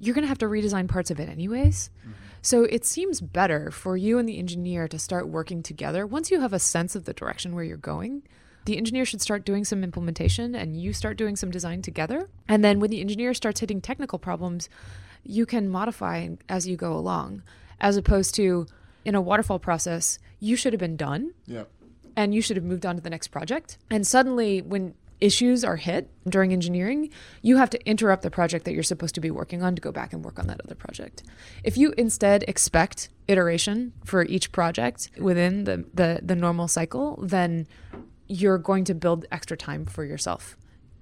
you're going to have to redesign parts of it anyways. Mm-hmm. So it seems better for you and the engineer to start working together. Once you have a sense of the direction where you're going, the engineer should start doing some implementation and you start doing some design together. And then when the engineer starts hitting technical problems, you can modify as you go along, as opposed to in a waterfall process, you should have been done Yeah. and you should have moved on to the next project. And suddenly, when issues are hit during engineering, you have to interrupt the project that you're supposed to be working on to go back and work on that other project. If you instead expect iteration for each project within the, the, the normal cycle, then you're going to build extra time for yourself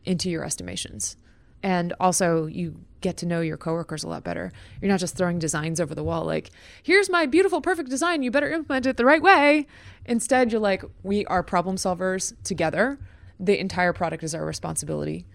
into your estimations. And also, you get to know your coworkers a lot better. You're not just throwing designs over the wall, like, here's my beautiful, perfect design. You better implement it the right way. Instead, you're like, we are problem solvers together. The entire product is our responsibility.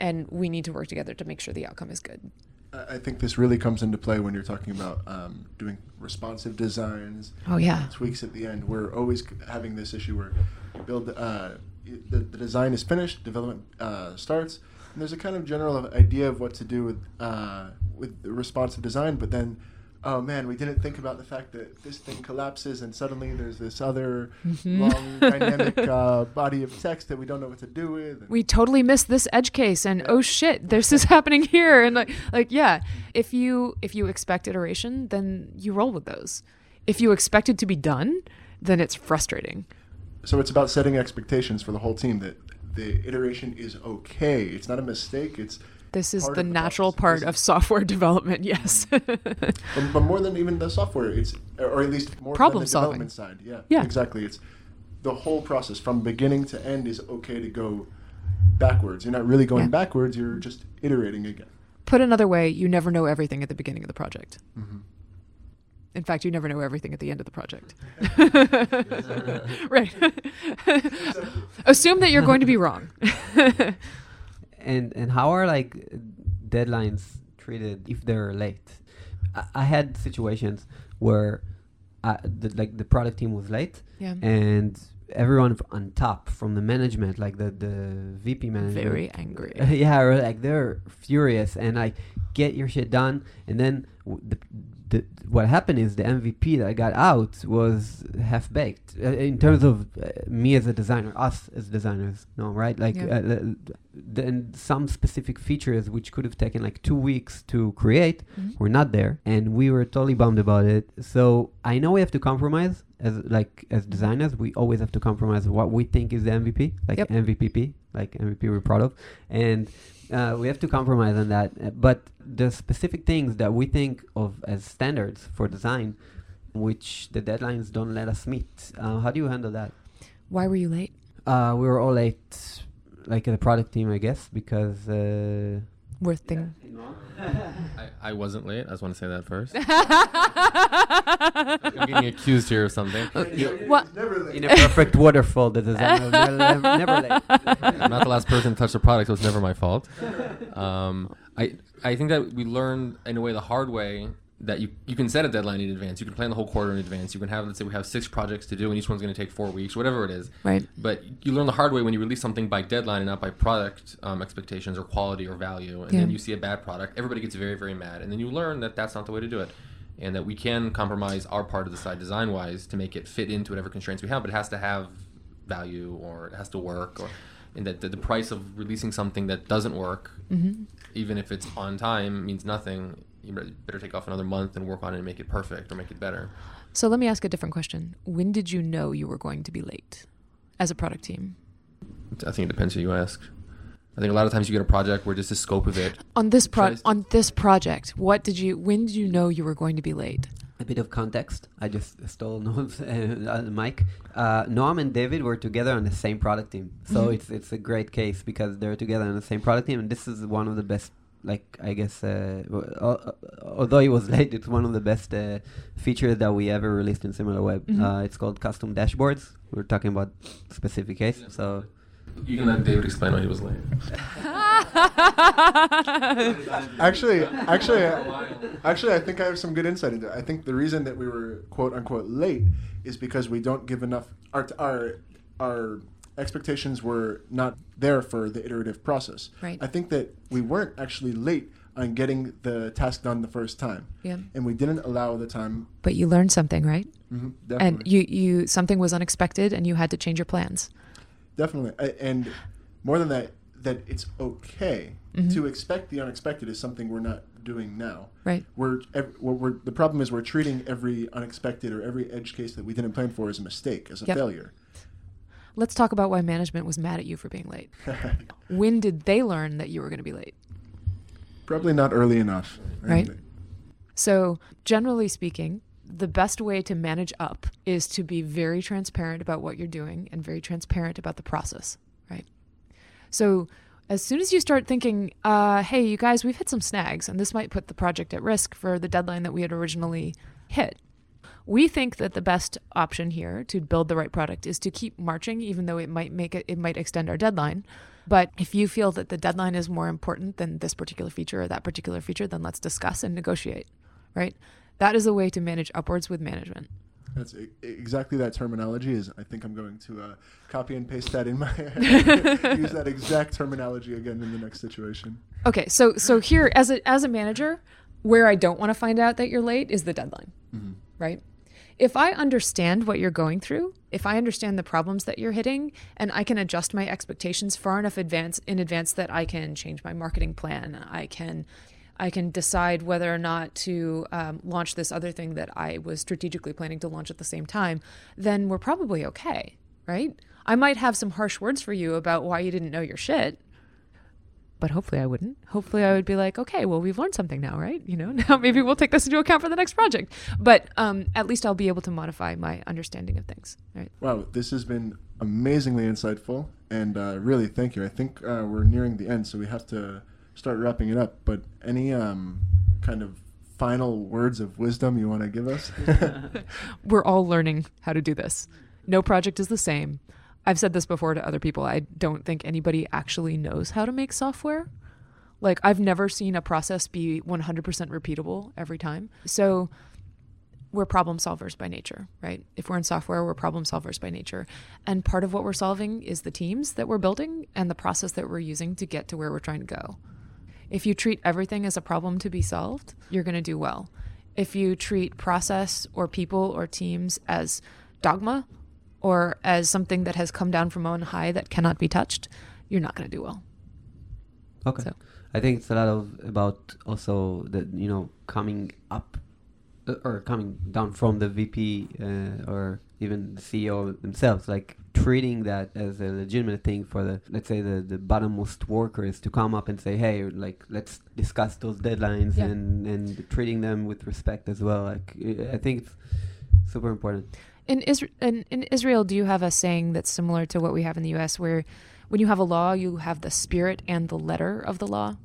And we need to work together to make sure the outcome is good. I think this really comes into play when you're talking about um, doing responsive designs, Oh, yeah. tweaks at the end. We're always having this issue where you build uh, the, the design is finished, development uh, starts, and there's a kind of general idea of what to do with uh, with the responsive design, but then. Oh man, we didn't think about the fact that this thing collapses and suddenly there's this other Mhm. long dynamic uh, body of text that we don't know what to do with. we totally missed this edge case and Yeah. oh shit this is happening here and like like yeah if you if you expect iteration then you roll with those if you expect it to be done then it's frustrating So it's about setting expectations for the whole team that the iteration is okay. It's not a mistake. It's this is the natural process. part of software development yes but, but more than even the software, it's or at least more Problem than the solving. development side. Yeah, Yeah. exactly. It's the whole process from beginning to end is okay to go backwards. You're not really going Yeah. backwards. You're just iterating again. put another way you never know everything at the beginning of the project Mm-hmm. in fact you never know everything at the end of the project right assume that you're going to be wrong and and how are like deadlines treated if they're late? I, I had situations where uh, the, like the product team was late yeah. and everyone on top from the management, like the the VP management, very angry. Yeah, like they're furious and like get your shit done, and then w- the, the what happened is the MVP that I got out was half baked uh, in terms of uh, me as a designer, us as designers, no, right? Like Yeah. uh, then some specific features which could have taken like two weeks to create Mhm. were not there, and we were totally bummed about it. So I know we have to compromise as like as designers. We always have to compromise what we think is the MVP, like Yep. MVPP, like MVP we're proud of, and uh, we have to compromise on that. Uh, But the specific things that we think of as standards for design, which the deadlines don't let us meet, uh, how do you handle that? why were you late Uh, we were all late, like the product team, I guess, because. Worth thing I, I wasn't late. I just want to say that first. I'm getting accused here of something. What? Never in a perfect waterfall, the designer never, never, never late. I'm not the last person to touch the product, so it's never my fault. Um, I I think that we learned in a way the hard way that you you can set a deadline in advance. You can plan the whole quarter in advance. You can have let's say we have six projects to do, and each one's going to take four weeks, whatever it is. right But you learn the hard way when you release something by deadline and not by product um, expectations or quality or value, and then you see a bad product. Everybody gets very very mad, and then you learn that that's not the way to do it. And that we can compromise our part of the side design wise to make it fit into whatever constraints we have, but it has to have value or it has to work or and that the, the price of releasing something that doesn't work hmm even if it's on time means nothing you better- better take off another month and work on it and make it perfect or make it better so let me ask a different question when did you know you were going to be late as a product team i think it depends who you ask i think a lot of times you get a project where just the scope of it on this pro to- on this project what did you when did you know you were going to be late A bit of context. I just stole Noam's uh, uh, mic. Uh, Noam and David were together on the same product team, so Mhm. it's it's a great case because they're together on the same product team, and this is one of the best. Like I guess, uh, uh, although it was late, it's one of the best uh, features that we ever released in SimilarWeb. Mhm. Uh, it's called custom dashboards. We're talking about specific case, so You can let David explain why he was late. Actually, actually, actually, I think I have some good insight into it. I think the reason that we were quote unquote late is because we don't give enough. Our our our expectations were not there for the iterative process. Right. I think that we weren't actually late on getting the task done the first time. Yeah. And we didn't allow the time. But you learned something, right? Mhm, And you, you something was unexpected and you had to change your plans. Definitely. And more than that, that it's okay Mm-hmm. to expect the unexpected is something we're not doing now. Right. We're, we're, we're the problem is we're treating every unexpected or every edge case that we didn't plan for as a mistake, as a Yep. failure. Let's talk about why management was mad at you for being late. When did they learn that you were going to be late? Probably not early enough. Right. And- So, generally speaking, the best way to manage up is to be very transparent about what you're doing and very transparent about the process, right? So, as soon as you start thinking, uh, hey, you guys, we've hit some snags, and this might put the project at risk for the deadline that we had originally hit, we think that the best option here to build the right product is to keep marching, even though it might make it, it might extend our deadline. But if you feel that the deadline is more important than this particular feature or that particular feature, then let's discuss and negotiate, right? That is a way to manage upwards with management. That's exactly that terminology. Is I think I'm going to uh, copy and paste that in my use that exact terminology again in the next situation. Okay, so so here as a as a manager, where I don't want to find out that you're late is the deadline, right? If I understand what you're going through, if I understand the problems that you're hitting, and I can adjust my expectations far enough advance in advance that I can change my marketing plan, I can I can decide whether or not to um, launch this other thing that I was strategically planning to launch at the same time, then we're probably okay, right? I might have some harsh words for you about why you didn't know your shit, but hopefully I wouldn't. Hopefully I would be like, okay, well we've learned something now, right? You know, now maybe we'll take this into account for the next project. But um, at least I'll be able to modify my understanding of things, right? Wow, this has been amazingly insightful, and uh, really thank you. I think uh, we're nearing the end, so we have to start wrapping it up. But any um, kind of final words of wisdom you want to give us? We're all learning how to do this. No project is the same. I've said this before to other people. I don't think anybody actually knows how to make software. Like I've never seen a process be 100% repeatable every time. So we're problem solvers by nature, right? If we're in software, we're problem solvers by nature. And part of what we're solving is the teams that we're building and the process that we're using to get to where we're trying to go. If you treat everything as a problem to be solved, you're going to do well. If you treat process or people or teams as dogma or as something that has come down from on high that cannot be touched, you're not going to do well. Okay. So- I think it's a lot of about also the you know coming up uh, or coming down from the VP uh, or even the CEO themselves, like treating that as a legitimate thing for the let's say the the bottommost workers to come up and say, hey, like let's discuss those deadlines Yeah. and and treating them with respect as well. Like I I think it's super important. In, Isra- in, in Israel, do you have a saying that's similar to what we have in the U.S., where when you have a law, you have the spirit and the letter of the law?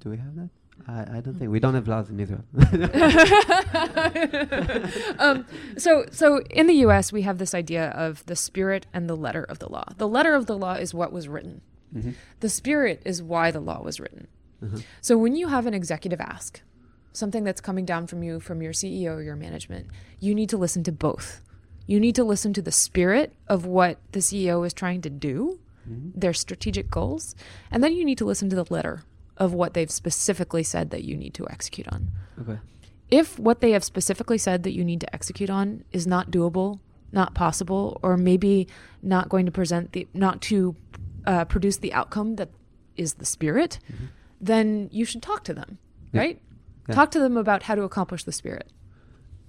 Do we have that? I, I don't think we don't have laws in Israel. um, so, so in the U.S., we have this idea of the spirit and the letter of the law. The letter of the law is what was written. Mhm. The spirit is why the law was written. Uh-huh. So when you have an executive ask, something that's coming down from you, from your CEO or your management, you need to listen to both. You need to listen to the spirit of what the CEO is trying to do, their strategic goals, and then you need to listen to the letter of what they've specifically said that you need to execute on. Okay. If what they have specifically said that you need to execute on is not doable, not possible, or maybe not going to present the not to uh, produce the outcome that is the spirit, then you should talk to them, Yeah. right? Yeah. Talk to them about how to accomplish the spirit.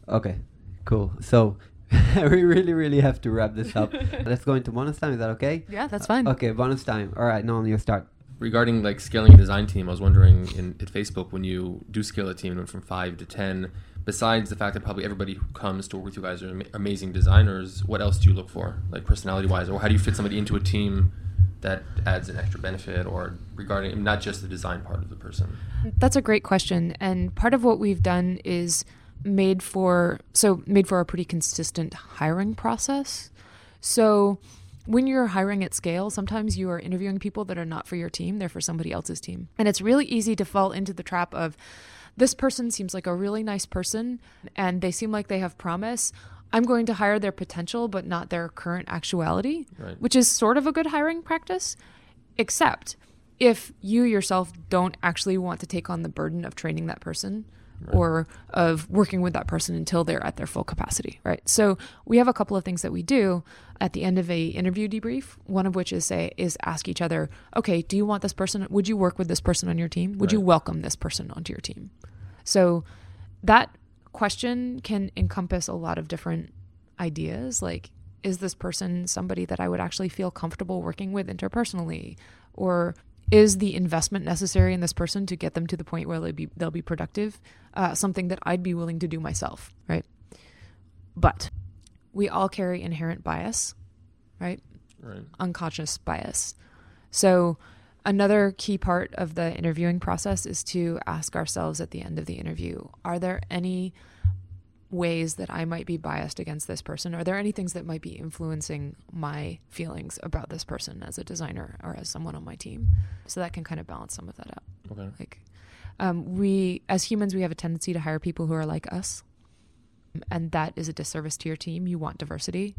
Okay, cool. So we really, really have to wrap this up. Let's go into bonus time. Is that okay? Yeah, that's fine. Okay, bonus time. All right, Nolan, you start. Regarding like scaling a design team, I was wondering in at Facebook when you do scale a team and went from five to ten. Besides the fact that probably everybody who comes to work with you guys are ama- amazing designers, what else do you look for, like personality wise, or how do you fit somebody into a team that adds an extra benefit, or regarding not just the design part of the person? That's a great question. And part of what we've done is made for so made for a pretty consistent hiring process. So when you're hiring at scale, sometimes you are interviewing people that are not for your team, they're for somebody else's team. And it's really easy to fall into the trap of this person seems like a really nice person and they seem like they have promise. I'm going to hire their potential, but not their current actuality, Right. which is sort of a good hiring practice, except if you yourself don't actually want to take on the burden of training that person or of working with that person until they're at their full capacity right? So we have a couple of things that we do at the end of a interview debrief one of which is say is ask each other okay do you want this person would you work with this person on your team? Would you welcome this person onto your team? So that question can encompass a lot of different ideas. Like is this person somebody that I would actually feel comfortable working with interpersonally? Or is the investment necessary in this person to get them to the point where they'll be they'll be productive? Uh, something that I'd be willing to do myself right? But we all carry inherent bias right? Right. unconscious bias. So, another key part of the interviewing process is to ask ourselves at the end of the interview are there any ways that I might be biased against this person? Are there any things that might be influencing my feelings about this person as a designer or as someone on my team? So, that can kind of balance some of that out. Okay. Like, um, we as humans, we have a tendency to hire people who are like us, and that is a disservice to your team. You want diversity.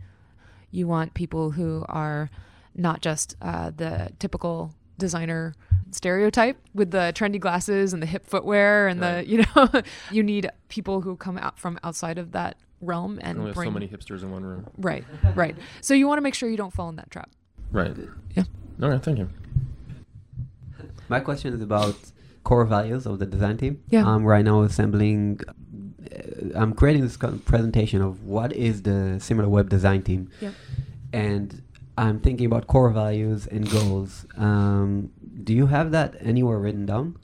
You want people who are not just uh, the typical designer stereotype with the trendy glasses and the hip footwear and Right. the you know you need people who come out from outside of that realm and And we have bring so many hipsters in one room. right right so you want to make sure you don't fall in that trap Right. Yeah. All right. Thank you. My question is about core values of the design team. Yeah. I'm right now assembling. Uh, I'm creating this presentation of what is the SimilarWeb design team. Yep. And I'm thinking about core values and goals. Um, do you have that anywhere written down?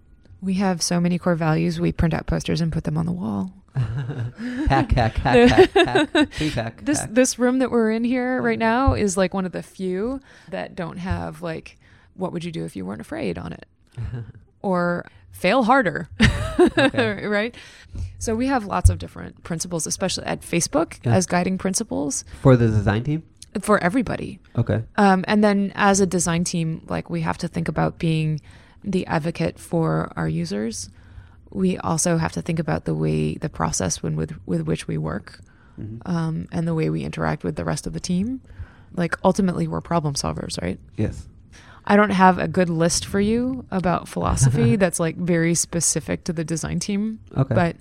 we have so many core values we print out posters and put them on the wall hack, hack, hack, hack, hack. Please hack. this hack. this room that we're in here right now is like one of the few that don't have like what would you do if you weren't afraid on it or fail harder Okay. right so we have lots of different principles especially at facebook Yeah. as guiding principles For the design team? For everybody Okay. um, and then as a design team, like we have to think about being the advocate for our users. We also have to think about the way, the process when with with which we work, Mhm. um, and the way we interact with the rest of the team. Like ultimately, we're problem solvers, right? Yes. I don't have a good list for you about philosophy that's like very specific to the design team, Okay. but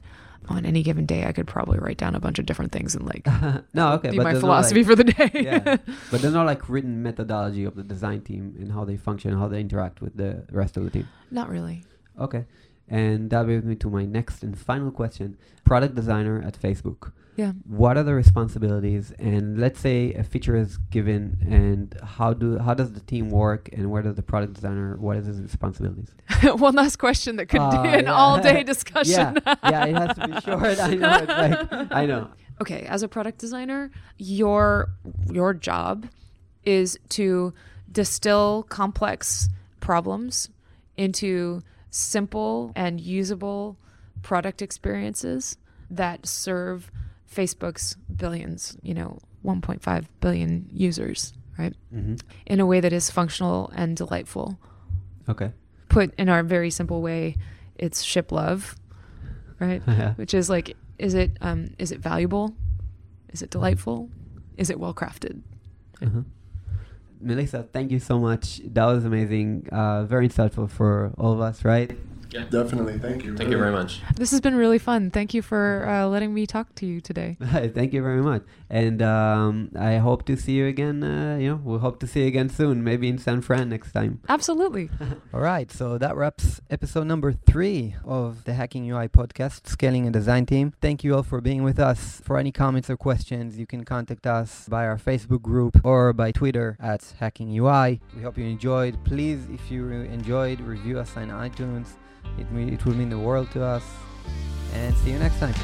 on any given day, I could probably write down a bunch of different things and like no, okay. be my philosophy like- for the day. yeah. But there's no like written methodology of the design team and how they function, how they interact with the rest of the team. Not really. Okay. And that brings me to my next and final question. Product designer at Facebook. Yeah. What are the responsibilities? And let's say a feature is given and how do how does the team work and where does the product designer what is his responsibilities? One last question that could Ah, be an yeah. all-day discussion. Yeah. yeah, it has to be short. I know it's like I know. okay, as a product designer, your your job is to distill complex problems into simple and usable product experiences that serve Facebook's billions, you know, 1.5 billion users, right? hmm In a way that is functional and delightful. Okay. Put in our very simple way, it's ship love, right? Yeah. which is like is it um is it valuable is it delightful is it well crafted Uh-huh. Melissa, thank you so much. That was amazing. Uh, very insightful for all of us, right? Definitely. Thank you. Thank you very much. this has been really fun thank you for uh, letting me talk to you today Thank you very much, and um, I hope to see you again. Uh, you know, we'll hope to see you again soon, maybe in San Fran next time. absolutely All right, so that wraps episode number three of the Hacking UI podcast, Scaling a Design Team. Thank you all for being with us. For any comments or questions, you can contact us by our Facebook group or by Twitter at Hacking UI. We hope you enjoyed. Please, if you re- enjoyed, review us on iTunes. It, it will mean the world to us. And see you next time.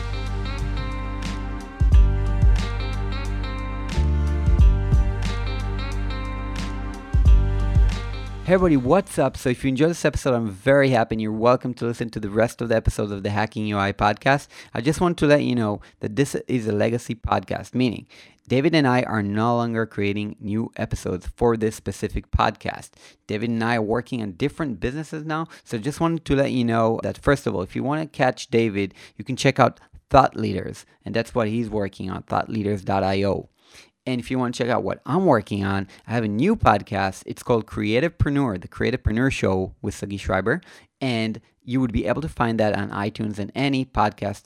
Hey everybody, what's up? So if you enjoyed this episode, I'm very happy and you're welcome to listen to the rest of the episodes of the Hacking UI podcast. I just want to let you know that this is a legacy podcast, meaning David and I are no longer creating new episodes for this specific podcast. David and I are working on different businesses now, so just wanted to let you know that first of all, if you want to catch David, you can check out Thought Leaders, and that's what he's working on, thoughtleaders.io. And if you want to check out what I'm working on, I have a new podcast. It's called Creativepreneur, the Creativepreneur Show with Sagi Shrieber. And you would be able to find that on iTunes and any podcast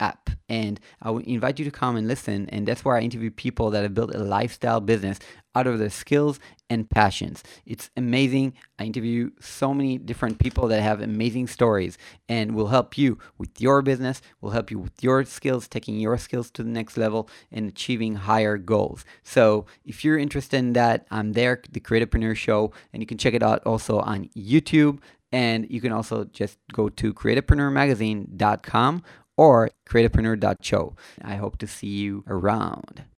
app. And I would invite you to come and listen. And that's where I interview people that have built a lifestyle business out of their skills and passions. It's amazing. I interview so many different people that have amazing stories and will help you with your business, will help you with your skills, taking your skills to the next level and achieving higher goals. So if you're interested in that, I'm there, the Creativepreneur Show, and you can check it out also on YouTube. And you can also just go to creativepreneurmagazine.com or creativepreneur.show. I hope to see you around.